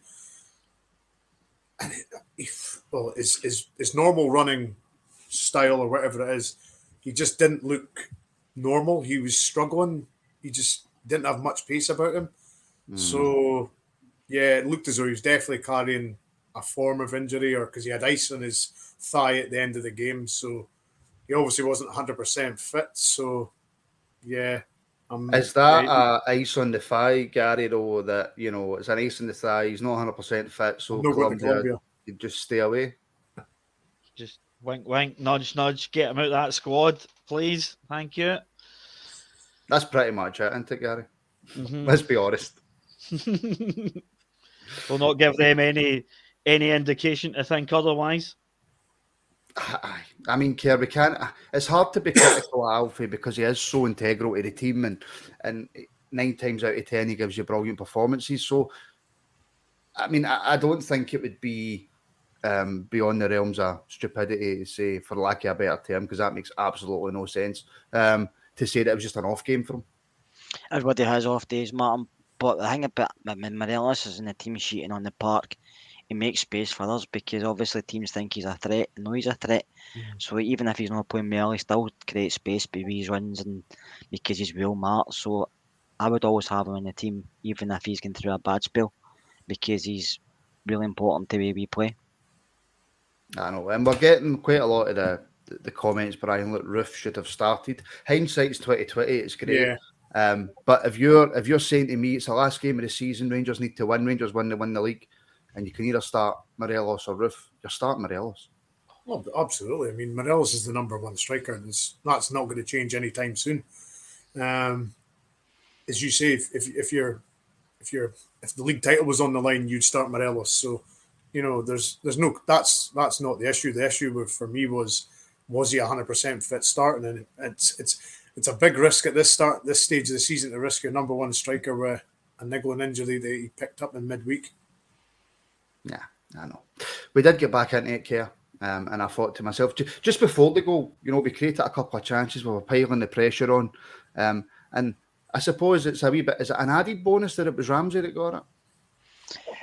And it, if, well, his, his, his normal running style or whatever it is, he just didn't look normal. He was struggling. He just didn't have much pace about him. Hmm. So, yeah, it looked as though he was definitely carrying a form of injury or because he had ice on his thigh at the end of the game. So, he obviously wasn't 100% fit. So, yeah. I'm Is that waiting. uh, ice on the thigh, Gary? Though that you know it's an ice on the thigh. He's not 100 percent fit, so no going to Colombia, Colombia? you just stay away. Just wink, wink, nudge, nudge. Get him out of that squad, please. Thank you. That's pretty much it, isn't it, Gary? Mhm. Let's be honest. we'll not give them any any indication to think otherwise. I, I mean, Kerr, we can't. It's hard to be critical of Alfie because he is so integral to the team, and and nine times out of ten he gives you brilliant performances. So, I mean, I, I don't think it would be um, beyond the realms of stupidity to say, for lack of a better term, because that makes absolutely no sense. Um, to say that it was just an off game for him. Everybody has off days, Martin. But the thing about when Morelos is in the team sheet and on the park, he makes space for us because obviously teams think he's a threat. Know he's a threat. So even if he's not playing well, he still creates space between his runs and because he's real marked. So I would always have him in the team, even if he's going through a bad spell, because he's really important to the way we play. I know, and we're getting quite a lot of the the comments. Brian, look, Roofe should have started. Hindsight's twenty twenty. It's great. Yeah. Um, but if you're if you're saying to me it's the last game of the season, Rangers need to win. Rangers win to win the league, and you can either start Morelos or Roofe. You're starting Morelos. Oh, absolutely. I mean, Morelos is the number one striker, and that's not going to change anytime soon. Um, as you say, if, if if you're if you're if the league title was on the line, you'd start Morelos. So, you know, there's there's no that's that's not the issue. The issue for me was was he 100 percent fit starting, and it's it's it's a big risk at this start this stage of the season to risk your number one striker with a niggling injury that he picked up in midweek. Yeah, I know. We did get back into it, Kerr. Um, and I thought to myself, just before the goal, you know, we created a couple of chances, we were piling the pressure on. Um, and I suppose it's a wee bit, is it an added bonus that it was Ramsey that got it?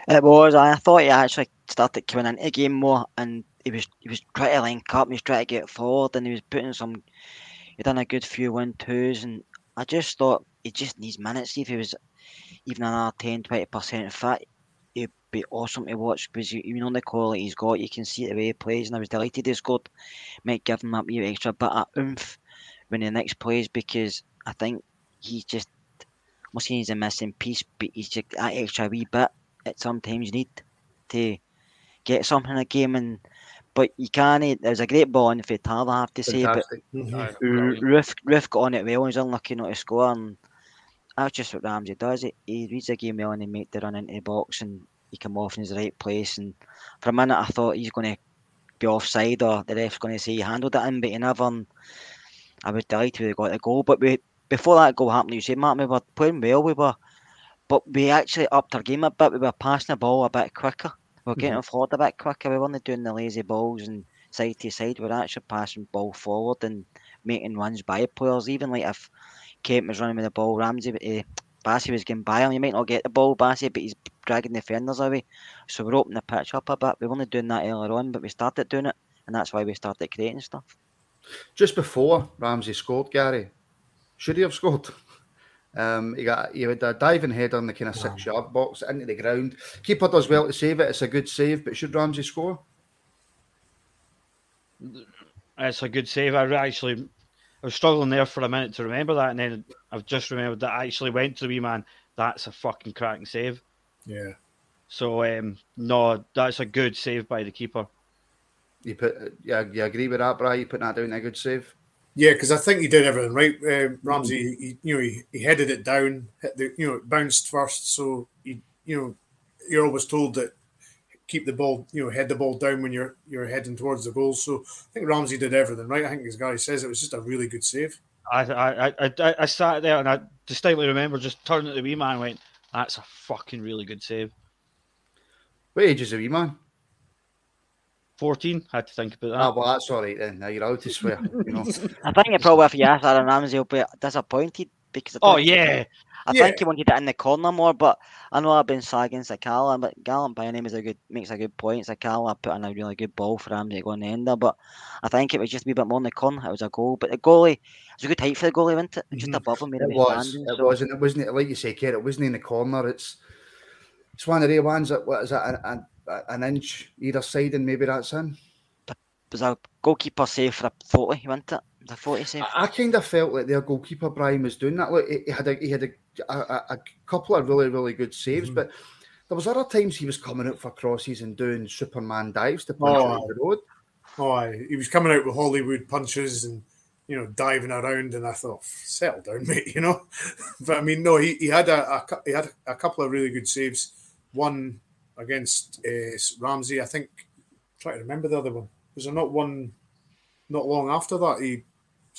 It was. I thought he actually started coming into the game more, and he was he was trying to link up, he was trying to get forward, and he was putting some. He done a good few one twos, and I just thought he just needs minutes. If he was even another 10 20 percent fit, be awesome to watch because you, you know the quality he's got. You can see the way he plays, and I was delighted he scored. Might give him a wee extra bit of oomph when the next plays because I think he's just. I'm not saying he's a missing piece, but he's just that extra wee bit that sometimes you need to get something in a game. And but you can't. There's a great ball in for Tyler, I have to say. But Fantastic. Mm-hmm. Aye, R- brilliant. Roofe, Roofe got on it well and he's unlucky not to score. And that's just what Ramsey does. He, he reads the game well and he make the run into the box and he come off in his right place. And for a minute, I thought he's going to be offside or the ref's going to say he handled it in, but he never. And I was delighted we got the goal. But we before that goal happened, you said, Mark, we were playing well. We were, but we actually upped our game a bit. We were passing the ball a bit quicker. We were getting forward a bit quicker. We weren't doing the lazy balls and side to side. We were actually passing the ball forward and making runs by players. Even like if Kent was running with the ball, Ramsey, uh, Bassey was getting by him. You might not get the ball, Bassey, but he's dragging the defenders away. So we're opening the pitch up a bit. We weren't doing that earlier on, but we started doing it, and that's why we started creating stuff. Just before Ramsey scored, Gary, should he have scored? Um, he got he had a diving head on the kind of six yard box into the ground. Keeper does well to save it. It's a good save, but should Ramsey score? It's a good save. I actually I was struggling there for a minute to remember that, and then I've just remembered that I actually went to the wee man. That's a fucking cracking save. Yeah. So um, no, that's a good save by the keeper. You put, yeah, you agree with that, Brian? You putting that down a good save? Yeah, because I think he did everything right. Uh, Ramsey, he, you know, he, he headed it down, hit the, you know, it bounced first. So you, you know, you're always told that keep the ball, you know, head the ball down when you're you're heading towards the goal. So I think Ramsey did everything right. I think as Gary says, it was just a really good save. I I, I, I, I sat there and I distinctly remember just turning to the wee man and went, "That's a fucking really good save." What age is the wee man? Fourteen. Had to think about that. Ah, well, that's all right then. Now you're out to swear. You know, I think it probably if you ask Aaron Ramsey, he'll be disappointed because oh don't- yeah, I Yeah. think he wanted it in the corner more, but I know I've been sagging Sakala, but Gallant by name is a good makes a good point. Sakala put in a really good ball for Ramsey to go in the end there, but I think it was just a bit more in the corner. It was a goal, but the goalie it was a good height for the goalie, wasn't it? Just Mhm. above him, it was standing. It so- wasn't. It wasn't. Like you say, Kate. It wasn't in the corner. It's it's one of the ones that what is that an, an, an inch either side, and maybe that's in. It was a goalkeeper save for a forty, wasn't it? The forty save. I, I kind of felt like their goalkeeper Brian was doing that. Look, he, he had a he had a, a, a- a couple of really really good saves, Mhm. but there was other times he was coming out for crosses and doing Superman dives to punch Oh. out the road. Oh, he was coming out with Hollywood punches and you know diving around, and I thought, settle down, mate. You know, but I mean, no, he, he had a, a he had a couple of really good saves. One against uh, Ramsey, I think. try to remember the other one. Was there not one not long after that he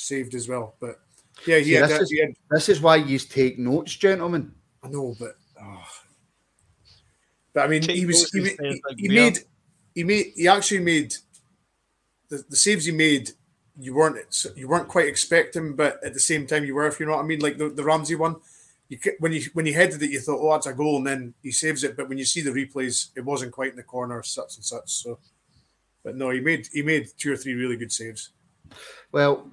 saved as well? But Yeah, he See, had, this, that- is, he had- this is why you take notes, gentlemen. I know, but oh. but I mean, Take he was he, he, like he made he made he actually made the, the saves he made. You weren't you weren't quite expecting, but at the same time you were. If you know what I mean, like the, the Ramsey one, you when you when you headed it, you thought, oh, that's a goal, and then he saves it. But when you see the replays, it wasn't quite in the corner, such and such. So, but no, he made he made two or three really good saves. Well,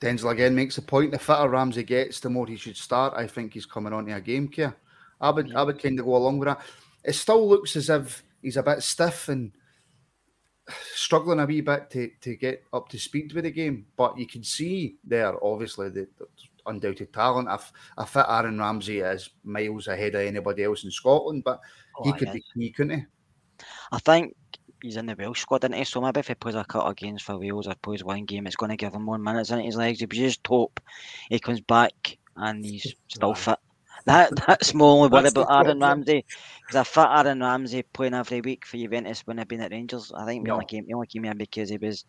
Denzel again makes a point. The fitter Ramsey gets, the more he should start. I think he's coming onto a game Kerr. I would, I would kind of go along with that. It still looks as if he's a bit stiff and struggling a wee bit to, to get up to speed with the game. But you can see there, obviously, the, the undoubted talent. A, a fit Aaron Ramsey is miles ahead of anybody else in Scotland, but oh, he Oh, could yeah. be key, couldn't he? I think he's in the Welsh squad, isn't he? So maybe if he plays a cut against for Wales or plays one game, it's going to give him more minutes in his legs. If you just hope he comes back and he's still fit. That that's my only worry about Aaron. Ramsey. Because a fit Aaron Ramsey playing every week for Juventus when I've been at Rangers, I think we No. only came, he only came in because he was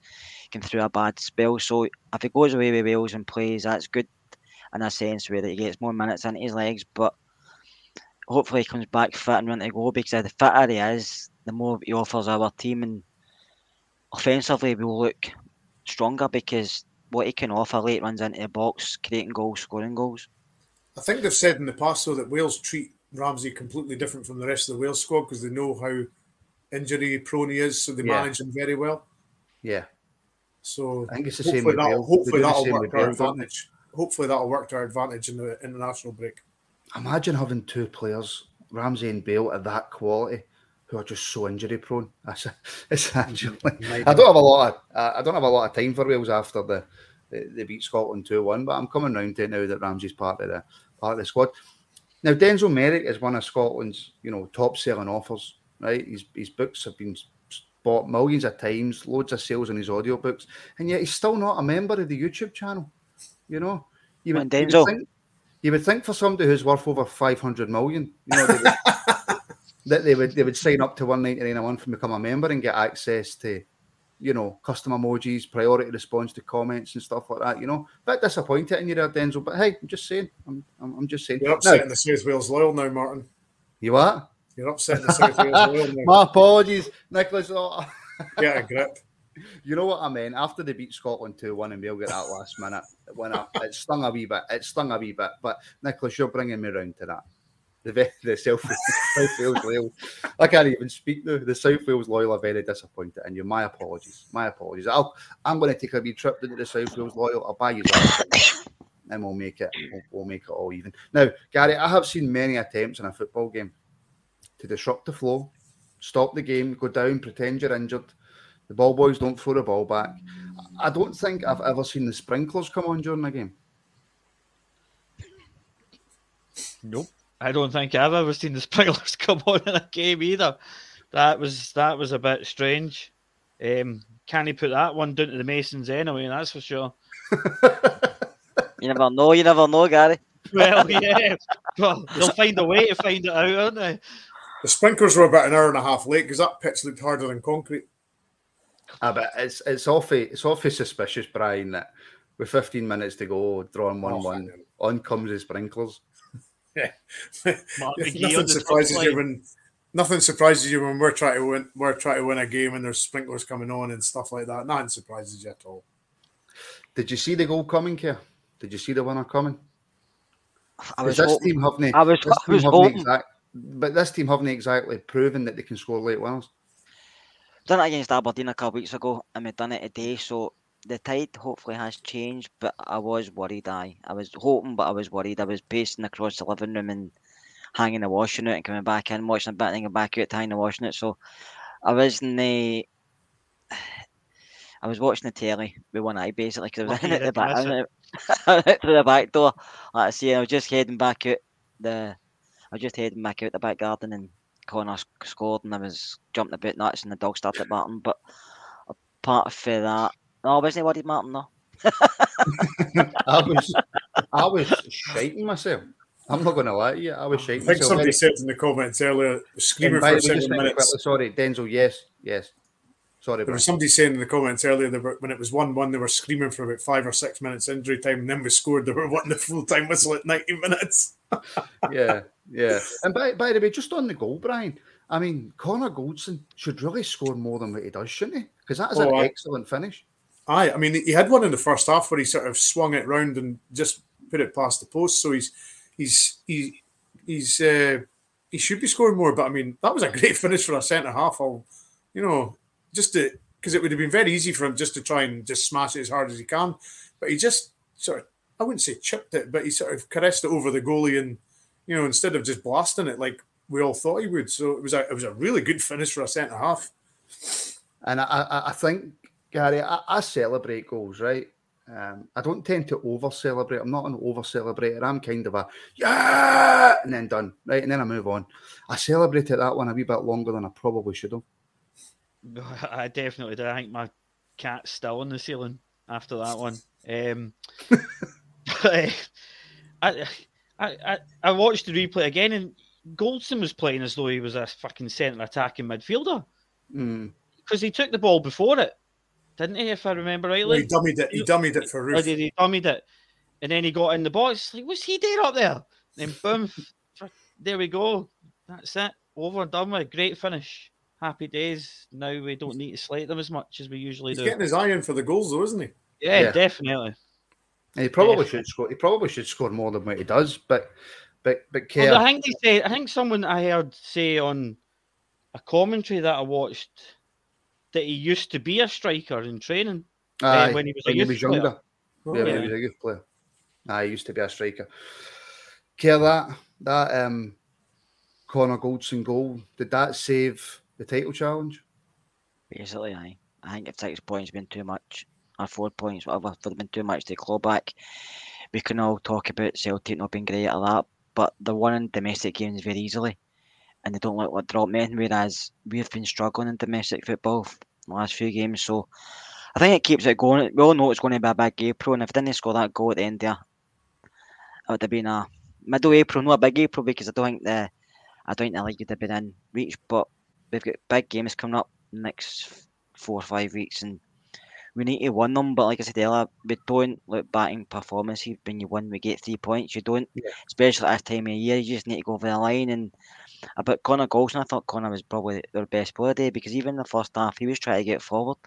going through a bad spell. So if he goes away with Wales and plays, that's good in a sense where he gets more minutes in his legs. But hopefully he comes back fit and ready to go because the fitter he is, the more he offers our team and offensively we'll look stronger because what he can offer late runs into the box, creating goals, scoring goals. I think they've said in the past though that Wales treat Ramsey completely different from the rest of the Wales squad because they know how injury prone he is, so they Yeah. manage him very well. Yeah. So I think it's the same hopefully with that'll, Bale. Hopefully that'll same work to our Bale, don't advantage. Hopefully that'll work to our advantage in the international break. Imagine having two players, Ramsey and Bale, at that quality, who are just so injury prone. That's essentially. Mm-hmm. I don't have a lot of I I don't have a lot of time for Wales after the they, they beat Scotland two one, but I'm coming round to it now that Ramsey's part of the part of the squad. Now Denzel Merrick is one of Scotland's you know top selling offers. Right, his his books have been bought millions of times, loads of sales on his audiobooks, and yet he's still not a member of the YouTube channel. You know, you And you Denzel. think you would think for somebody who's worth over five hundred million, you know, they would, that they would they would sign up to one ninety nine a month and become a member and get access to, you know, custom emojis, priority response to comments and stuff like that. You know, a bit disappointed in you there, Denzel. But hey, I'm just saying, I'm I'm, I'm just saying. You're Now, upsetting the South Wales loyal now, Martin. you what? You're upsetting the South Wales loyal now. My apologies, Nicholas. Oh, Get a grip. You know what I mean? After they beat Scotland 2 1 and Bale get that last minute winner, it stung a wee bit. It stung a wee bit. But Nicholas, you're bringing me round to that. The, the South, South Wales loyal. I can't even speak now. The South Wales loyal are very disappointed in you. My apologies. My apologies. I'll, I'm going to take a wee trip into the South Wales loyal. I'll buy you something. and we'll make it. We'll, we'll make it all even. Now, Gary, I have seen many attempts in a football game to disrupt the flow, stop the game, go down, pretend you're injured. The ball boys don't throw the ball back. I don't think I've ever seen the sprinklers come on during the game. Nope. I don't think I've ever seen the sprinklers come on in a game either. That was that was a bit strange. Um, can he put that one down to the Masons anyway? That's for sure. You never know, you never know, Gary. Well, yeah. Well, they'll find a way to find it out, aren't they? The sprinklers were about an hour and a half late because that pitch looked harder than concrete. Ah, but it's it's awfully it's awfully suspicious, Brian, that with 15 minutes to go, drawing one one, on comes the sprinklers. Mark nothing surprises you when nothing surprises you when we're trying to win. We're trying to win a game and there's sprinklers coming on and stuff like that. Nothing surprises you at all. Did you see the goal coming, Kerr? Did you see the winner coming? I 'Cause was this hoping. team haven't, I was- this I was haven't hoping. exact, but this team haven't exactly proven that they can score late winners. done it against Aberdeen a couple weeks ago, and we've done it today. So the tide hopefully has changed, but I was worried. I I was hoping, but I was worried. I was pacing across the living room and hanging the washing out and coming back in, watching a bit, and then going back out to hang the washing it. So I was in the. I was watching the telly with one eye basically because I was in at the back. I was out through the back door. Like I see, I was just heading back out the. I was just heading back out the back garden and Connor scored and I was jumping a bit nuts and the dog started barking. But apart from that, no, I wasn't worried, Martin. No, I was I was shiting myself. I'm not going to lie to you. I was shaking. I shiting think myself. somebody said in the comments earlier, screaming for the way, just seven very minutes. quickly, sorry, Denzel. Yes, yes. Sorry, There was somebody saying in the comments earlier that when it was 1 1, they were screaming for about five or six minutes injury time, and then we scored. They were wanting the full time whistle at 90 minutes. yeah, yeah. And by, by the way, just on the goal, Brian, I mean, Connor Goldson should really score more than what he does, shouldn't he? Because that is Oh, an I- excellent finish. Aye, I mean, he had one in the first half where he sort of swung it round and just put it past the post. So he's he's he, he's uh, he should be scoring more. But I mean, that was a great finish for a centre half. I'll, you know, just to because it would have been very easy for him just to try and just smash it as hard as he can. But he just sort of I wouldn't say chipped it, but he sort of caressed it over the goalie and you know instead of just blasting it like we all thought he would. So it was a it was a really good finish for a centre half. And I, I think, Gary, I, I celebrate goals, right? Um, I don't tend to over celebrate. I'm not an over celebrator. I'm kind of a yeah, and then done, right? And then I move on. I celebrated that one a wee bit longer than I probably should have. I definitely did. I think my cat's still on the ceiling after that one. Um, but, uh, I, I, I, I watched the replay again, and Goldson was playing as though he was a fucking centre attacking midfielder Mm. because he took the ball before it, didn't he? If I remember rightly, he dummied it. He dummied it for oh, or Roofe. did he dummied it? And then he got in the box. Like, what's he doing up there? Then boom, there we go. That's it. Over and done with. A great finish. Happy days. Now we don't need to slate them as much as we usually He's do. He's getting his eye in for the goals, though, isn't he? Yeah, Yeah. definitely. And he probably Yeah. should score. He probably should score more than what he does. But, but, but Well, Kerr. I think they say. I think someone I heard say on a commentary that I watched that he used to be a striker in training. Aye, when he was a when he youth was younger. Oh, yeah, when he was a youth player. Aye, he used to be a striker. Kerr that that um, Connor Goldson goal did that save the title challenge? Basically, aye. I think if six points been too much, or four points, whatever, if it been too much to claw back, we can all talk about Celtic not being great at that, but they're winning domestic games very easily, and they don't look like drop men, whereas we've been struggling in domestic football the last few games, so I think it keeps it going. We all know it's going to be a big April, and if they didn't score that goal at the end there, it would have been a middle April, not a big April, because I don't think the I don't think the league would have been in reach, but we've got big games coming up next four or five weeks, and we need to win them. But like I said earlier, we don't look batting performance. When you win, we get three points. You don't, Yeah. especially at this time of year. You just need to go over the line. And about Connor Goldson, I thought Connor was probably their best player today because even in the first half, he was trying to get forward.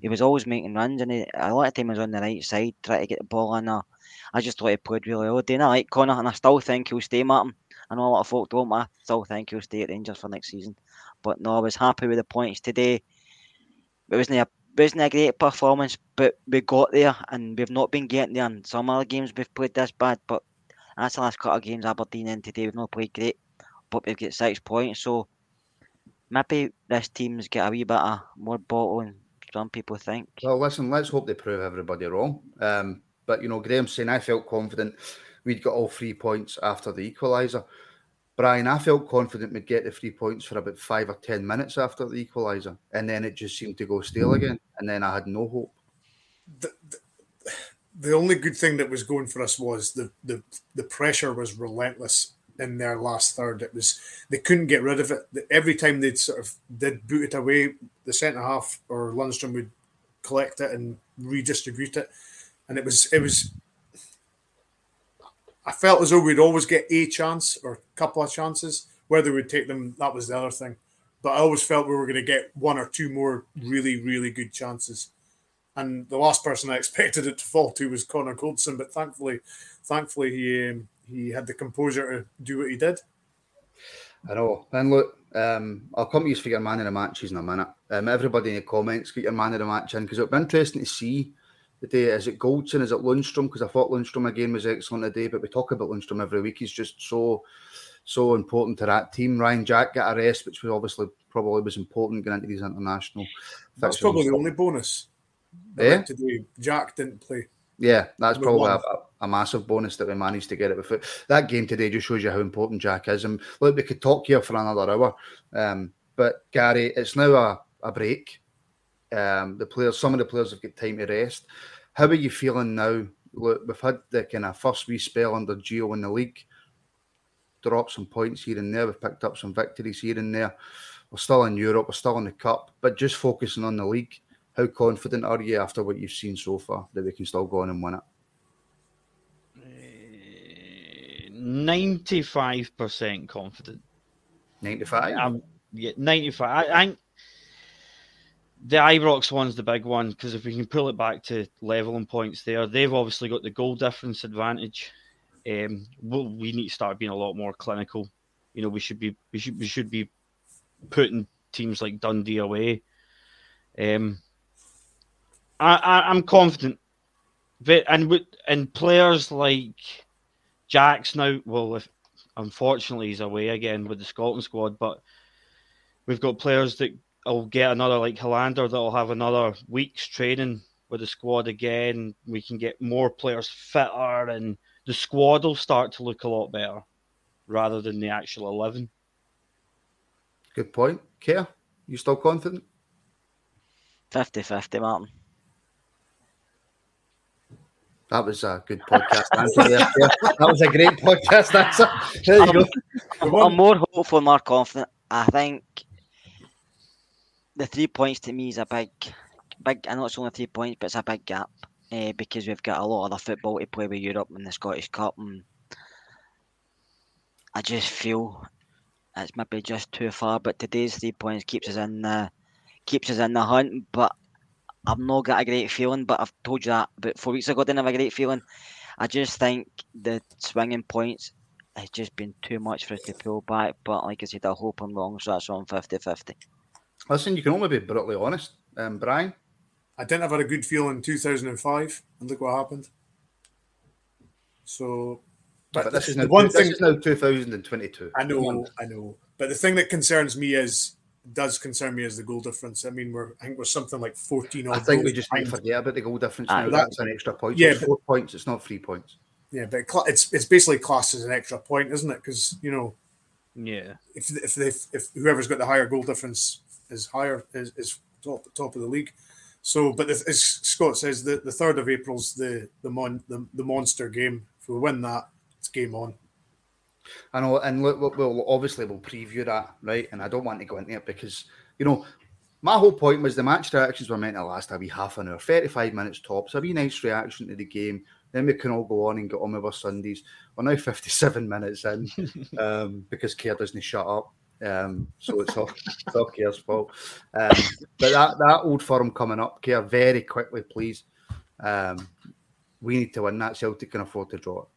He was always making runs, and he, a lot of time he was on the right side trying to get the ball in. I just thought he played really well. Doing I like Connor, and I still think he'll stay, Martin. I know a lot of folk don't, but I still think he'll stay at Rangers for next season. But no, I was happy with the points today. It wasn't a wasn't a great performance, but we got there, and we've not been getting there. In some other games we've played this bad, but that's the last couple of games Aberdeen in today. We've not played great, but we've got six points. So maybe this team's got a wee bit of more bottle than some people think. Well, listen, let's hope they prove everybody wrong. Um, but you know, Graham's saying I felt confident we'd got all three points after the equaliser. Brian, I felt confident we'd get the three points for about five or ten minutes after the equaliser, and then it just seemed to go stale again, and then I had no hope. the, the, the only good thing that was going for us was the, the the pressure was relentless in their last third. It was they couldn't get rid of it. Every time they'd sort of did boot it away, the centre half or Lundstram would collect it and redistribute it, and it was it was. I felt as though we'd always get a chance or a couple of chances. Whether we'd take them, that was the other thing. But I always felt we were going to get one or two more really, really good chances and the last person I expected it to fall to was Connor Goldson, but thankfully, thankfully he um, he had the composure to do what he did. I know. And look, um, I'll come to you for your man of the matches in a minute. Um, everybody in the comments, get your man of the match in because it'll be interesting to see the day. Is it Goldson? Is it Lundstram? Because I thought Lundstram again was excellent today, but we talk about Lundstram every week. He's just so, so important to that team. Ryan Jack got a rest, which was obviously probably was important going into these international. That's fixtures probably the only bonus. Yeah? Today, Jack didn't play. Yeah, that's We probably a. a, massive bonus that we managed to get it it. That game today just shows you how important Jack is. And look, we could talk here for another hour. Um, but Gary, it's now a, a break. Um, the players, some of the players have got time to rest. How are you feeling now? Look, we've had the kind of first wee spell under Gio in the league. Dropped some points here and there. We've picked up some victories here and there. We're still in Europe, we're still in the cup, but just focusing on the league. How confident are you after what you've seen so far that we can still go on and win it? Ninety-five percent confident. Ninety-five. Um, yeah, ninety-five. I, I think the Ibrox one's the big one because if we can pull it back to leveling points there, they've obviously got the goal difference advantage. Um, we'll, we need to start being a lot more clinical. You know, we should be we should we should be putting teams like Dundee away. Um, I, I I'm confident, but and with and players like Jack's now. Well, if unfortunately he's away again with the Scotland squad, but we've got players that will get another like Helander that'll have another week's training with the squad again. We can get more players fitter, and the squad will start to look a lot better rather than the actual eleven. Good point. Kerr? You still confident? 50-50, Martin. That was a good podcast answer there. That was a great podcast answer. There you go. I'm, I'm more hopeful, more confident. I think the three points to me is a big, big. I know it's only three points, but it's a big gap uh, because we've got a lot of the football to play with Europe and the Scottish Cup, and I just feel it's maybe just too far. But today's three points keeps us in the keeps us in the hunt. But I've not got a great feeling. But I've told you that about four weeks ago. I didn't have a great feeling. I just think the swinging points has just been too much for us to pull back. But like I said, I hope I'm wrong. So that's on 50-50. Listen, you can only be brutally honest. Um, Brian? I didn't have a good feeling in 2005, and look what happened. So, but, but this is now one this thing is now 2022. I know, I know. But the thing that concerns me is does concern me is the goal difference. I mean, we're I think we're something like 14 I think we just need to forget about the goal difference now. that- That's an extra point. yeah, Yeah, it's but- four points. It's not three points. Yeah, but it's it's basically classed as an extra point, isn't it? Because you know, Yeah, if if they if whoever's got the higher goal difference is higher is, is top top of the league. So, but the, as Scott says, the, the third of April's the the mon the, the monster game. If we win that, it's game on. I know, and look, we'll obviously we'll preview that, right? And I don't want to go into it because you know my whole point was the match reactions were meant to last a wee half an hour, thirty-five minutes tops, a wee nice reaction to the game. Then we can all go on and get on with our Sundays. We're now fifty-seven minutes in um, because Kerr doesn't shut up. Um, so it's all, it's all Kerr's fault. Um, but that that old firm coming up, Kerr, very quickly, please. Um, we need to win that. Celtic can afford to draw it.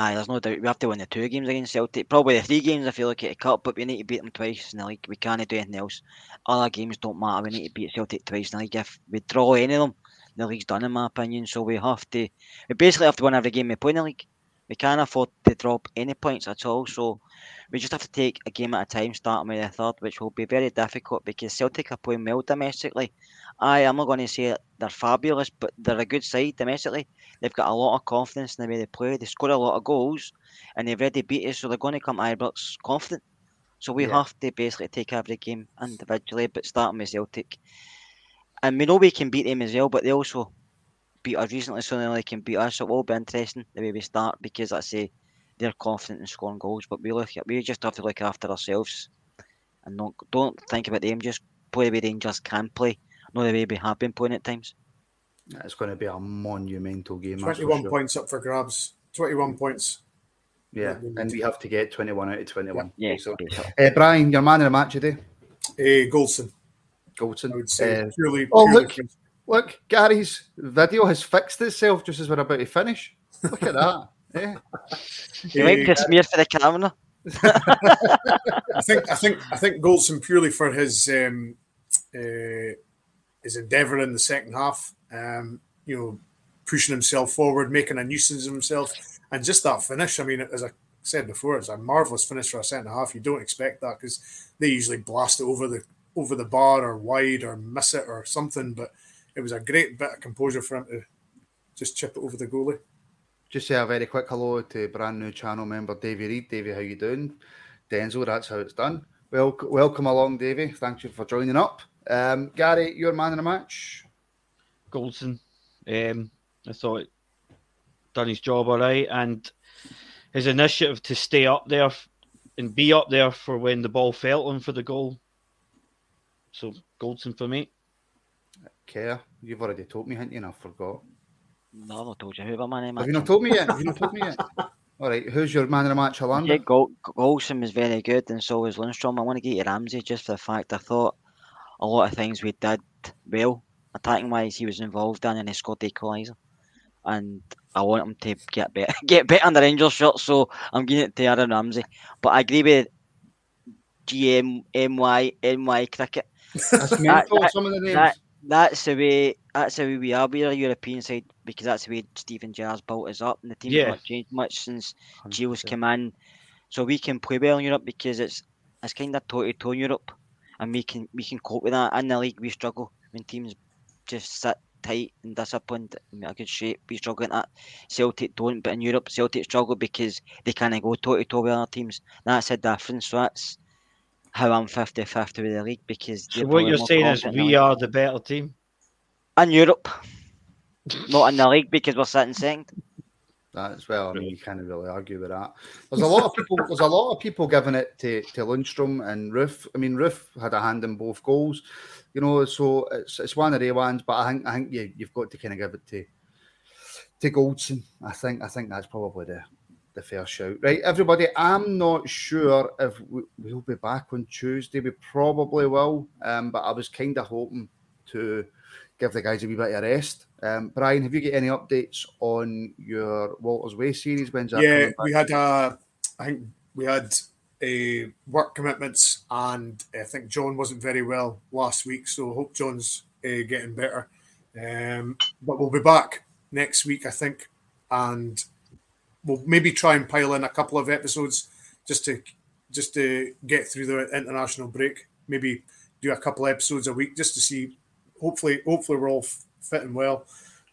Aye, there's no doubt we have to win the two games against Celtic. Probably the three games if you look at the cup, but we need to beat them twice in the league. We can't do anything else. Other games don't matter. We need to beat Celtic twice in the league. If we draw any of them, the league's done in my opinion. So we have to we basically have to win every game we play in the league. We can't afford to drop any points at all. So we just have to take a game at a time, starting with the third, which will be very difficult because Celtic are playing well domestically. I'm not going to say they're fabulous, but they're a good side domestically. They've got a lot of confidence in the way they play. They score a lot of goals, and they've already beat us, so they're going to come Ibrox confident. So we Yeah. have to basically take every game individually, but starting with Celtic. And we know we can beat them as well, but they also beat us recently, so they can beat us. So it will be interesting the way we start because I say they're confident in scoring goals, but we look at we just have to look after ourselves and not don't think about them. Just play the way Rangers can play, not the way we have been playing at times. It's going to be a monumental game. 21 sure. points up for grabs. 21 points. Yeah, and we have to get 21 out of 21. Yeah, basically. basically. Uh, Brian, your man of the match today, Uh, Goldson, Goldson. I would say. Uh, purely, oh, purely look. for- look, Gary's video has fixed itself just as we're about to finish. Look at that. Yeah. You might Uh, to smear for the camera. I think I think I think Goldson purely for his um, uh, his endeavour in the second half. Um, you know, pushing himself forward, making a nuisance of himself, and just that finish. I mean, as I said before, it's a marvelous finish for a second half. You don't expect that because they usually blast it over the over the bar or wide or miss it or something. But it was a great bit of composure for him to just chip it over the goalie. Just say a very quick hello to brand new channel member Davey Reed. Davey, how you doing? Denzel, that's how it's done. Well, welcome along, Davey. Thank you for joining up. Um, Gary, your man in the match. Goldson. Um, I thought done his job all right, and his initiative to stay up there and be up there for when the ball fell on for the goal. So Goldson for me. Kerr, you've already told me, haven't you? And I forgot. No, I've not told you who my man of the Have you not told me yet? Have you not told me yet? All right, who's your man of the match, Yeah, Orlando? Gol- Goldson was very good, and so was Lundstram. I want to get to Ramsey just for the fact I thought a lot of things we did well, attacking wise, he was involved in, and he scored the equaliser. And I want him to get better, get better on the Rangers shirt, so I'm giving it to Aaron Ramsey. But I agree with GM, MY, NY cricket. That's mental, that- some of the names. that- That's the way. That's the way we are. We're a European side because that's the way Steven Gerrard's built us up, and the team's Yeah. not changed much since Gio's 100%. come in, so we can play well in Europe because it's it's kind of toe to toe in Europe, and we can we can cope with that. In the league, we struggle when teams just sit tight and disciplined in a good shape. We struggle at that. Celtic don't, but in Europe, Celtic struggle because they can't go toe to toe with other teams. That's a difference. So that's how I'm 50-50 with the league because So what you're saying is confident in the we are the better team. in Europe, not in the league because we're sitting second. That's well, I mean, you can't really argue with that. There's a lot of people. There's a lot of people giving it to to Lundstram and Roofe. I mean, Roofe had a hand in both goals, you know. So it's it's one of the ones, but I think I think you you've got to kind of give it to to Goldson. I think I think that's probably the the fair shout. Right, everybody. I'm not sure if we, we'll be back on Tuesday. We probably will, um, but I was kind of hoping to give the guys a wee bit of rest. Um, Brian, have you got any updates on your Walters Way series? When's that yeah, we had uh, I think we had a work commitments, and I think John wasn't very well last week, so I hope John's uh, getting better. Um, but we'll be back next week, I think, and we'll maybe try and pile in a couple of episodes just to just to get through the international break. Maybe do a couple episodes a week just to see. Hopefully, hopefully we're all fitting well,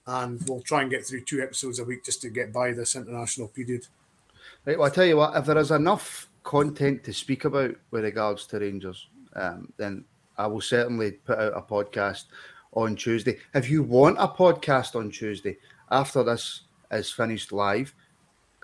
and we'll try and get through two episodes a week just to get by this international period. Right, well, I tell you what, if there is enough content to speak about with regards to Rangers, um, then I will certainly put out a podcast on Tuesday. If you want a podcast on Tuesday after this is finished live,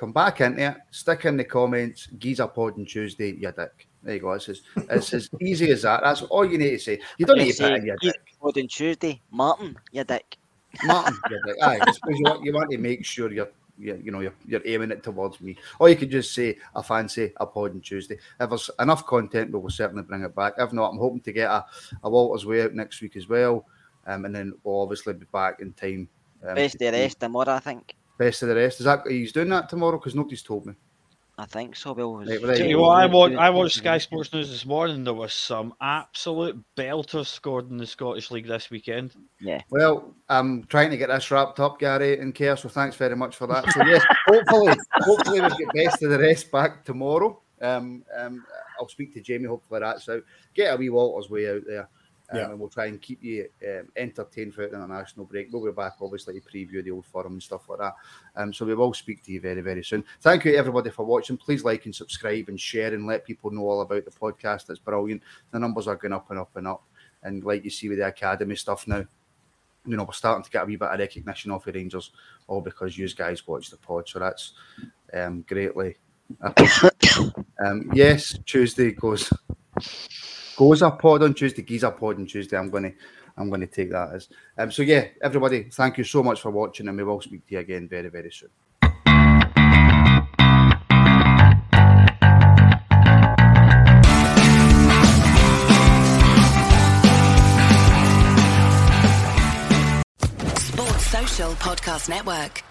come back into it, stick in the comments, Giza pod on Tuesday, you dick. There you go. It's as, it's as easy as that. That's all you need to say. You don't need to put in your dick. Pod on Tuesday, Martin, you dick. Martin, you're like, aye, you want, you want to make sure you're, you you know, you're, you're aiming it towards me. Or you could just say, I fancy a pod on Tuesday. If there's enough content, we will certainly bring it back. If not, I'm hoping to get a, a Walter's Way out next week as well. Um, and then we'll obviously be back in time. Um, Best to of the see rest tomorrow, I think. Best of the rest. Is that he's doing that tomorrow? Because nobody's told me. I think so. Well, Right, well, there Tell you you what, I watched, I watched Sky Sports News this morning. There was some absolute belters scored in the Scottish League this weekend. Yeah. Well, I'm trying to get this wrapped up, Gary and Care. So thanks very much for that. So yes, hopefully, hopefully we'll get best of the rest back tomorrow. Um, um, I'll speak to Jamie. Hopefully that's out. Get a wee Walters way out there. Um, Yeah. and we'll try and keep you um, entertained throughout the international break. We'll be back, obviously, to preview the Old Firm and stuff like that. Um, so we will speak to you very, very soon. Thank you, everybody, for watching. Please like and subscribe and share and let people know all about the podcast. It's brilliant. The numbers are going up and up and up. And like you see with the academy stuff now, you know, we're starting to get a wee bit of recognition off the Rangers, all because you guys watch the pod. So that's um, greatly. um, yes, Tuesday goes goes a pod on Tuesday, geese a pod on Tuesday. I'm gonna I'm gonna take that as um. So yeah, everybody, thank you so much for watching, and we will speak to you again very very soon. Sports Social Podcast Network.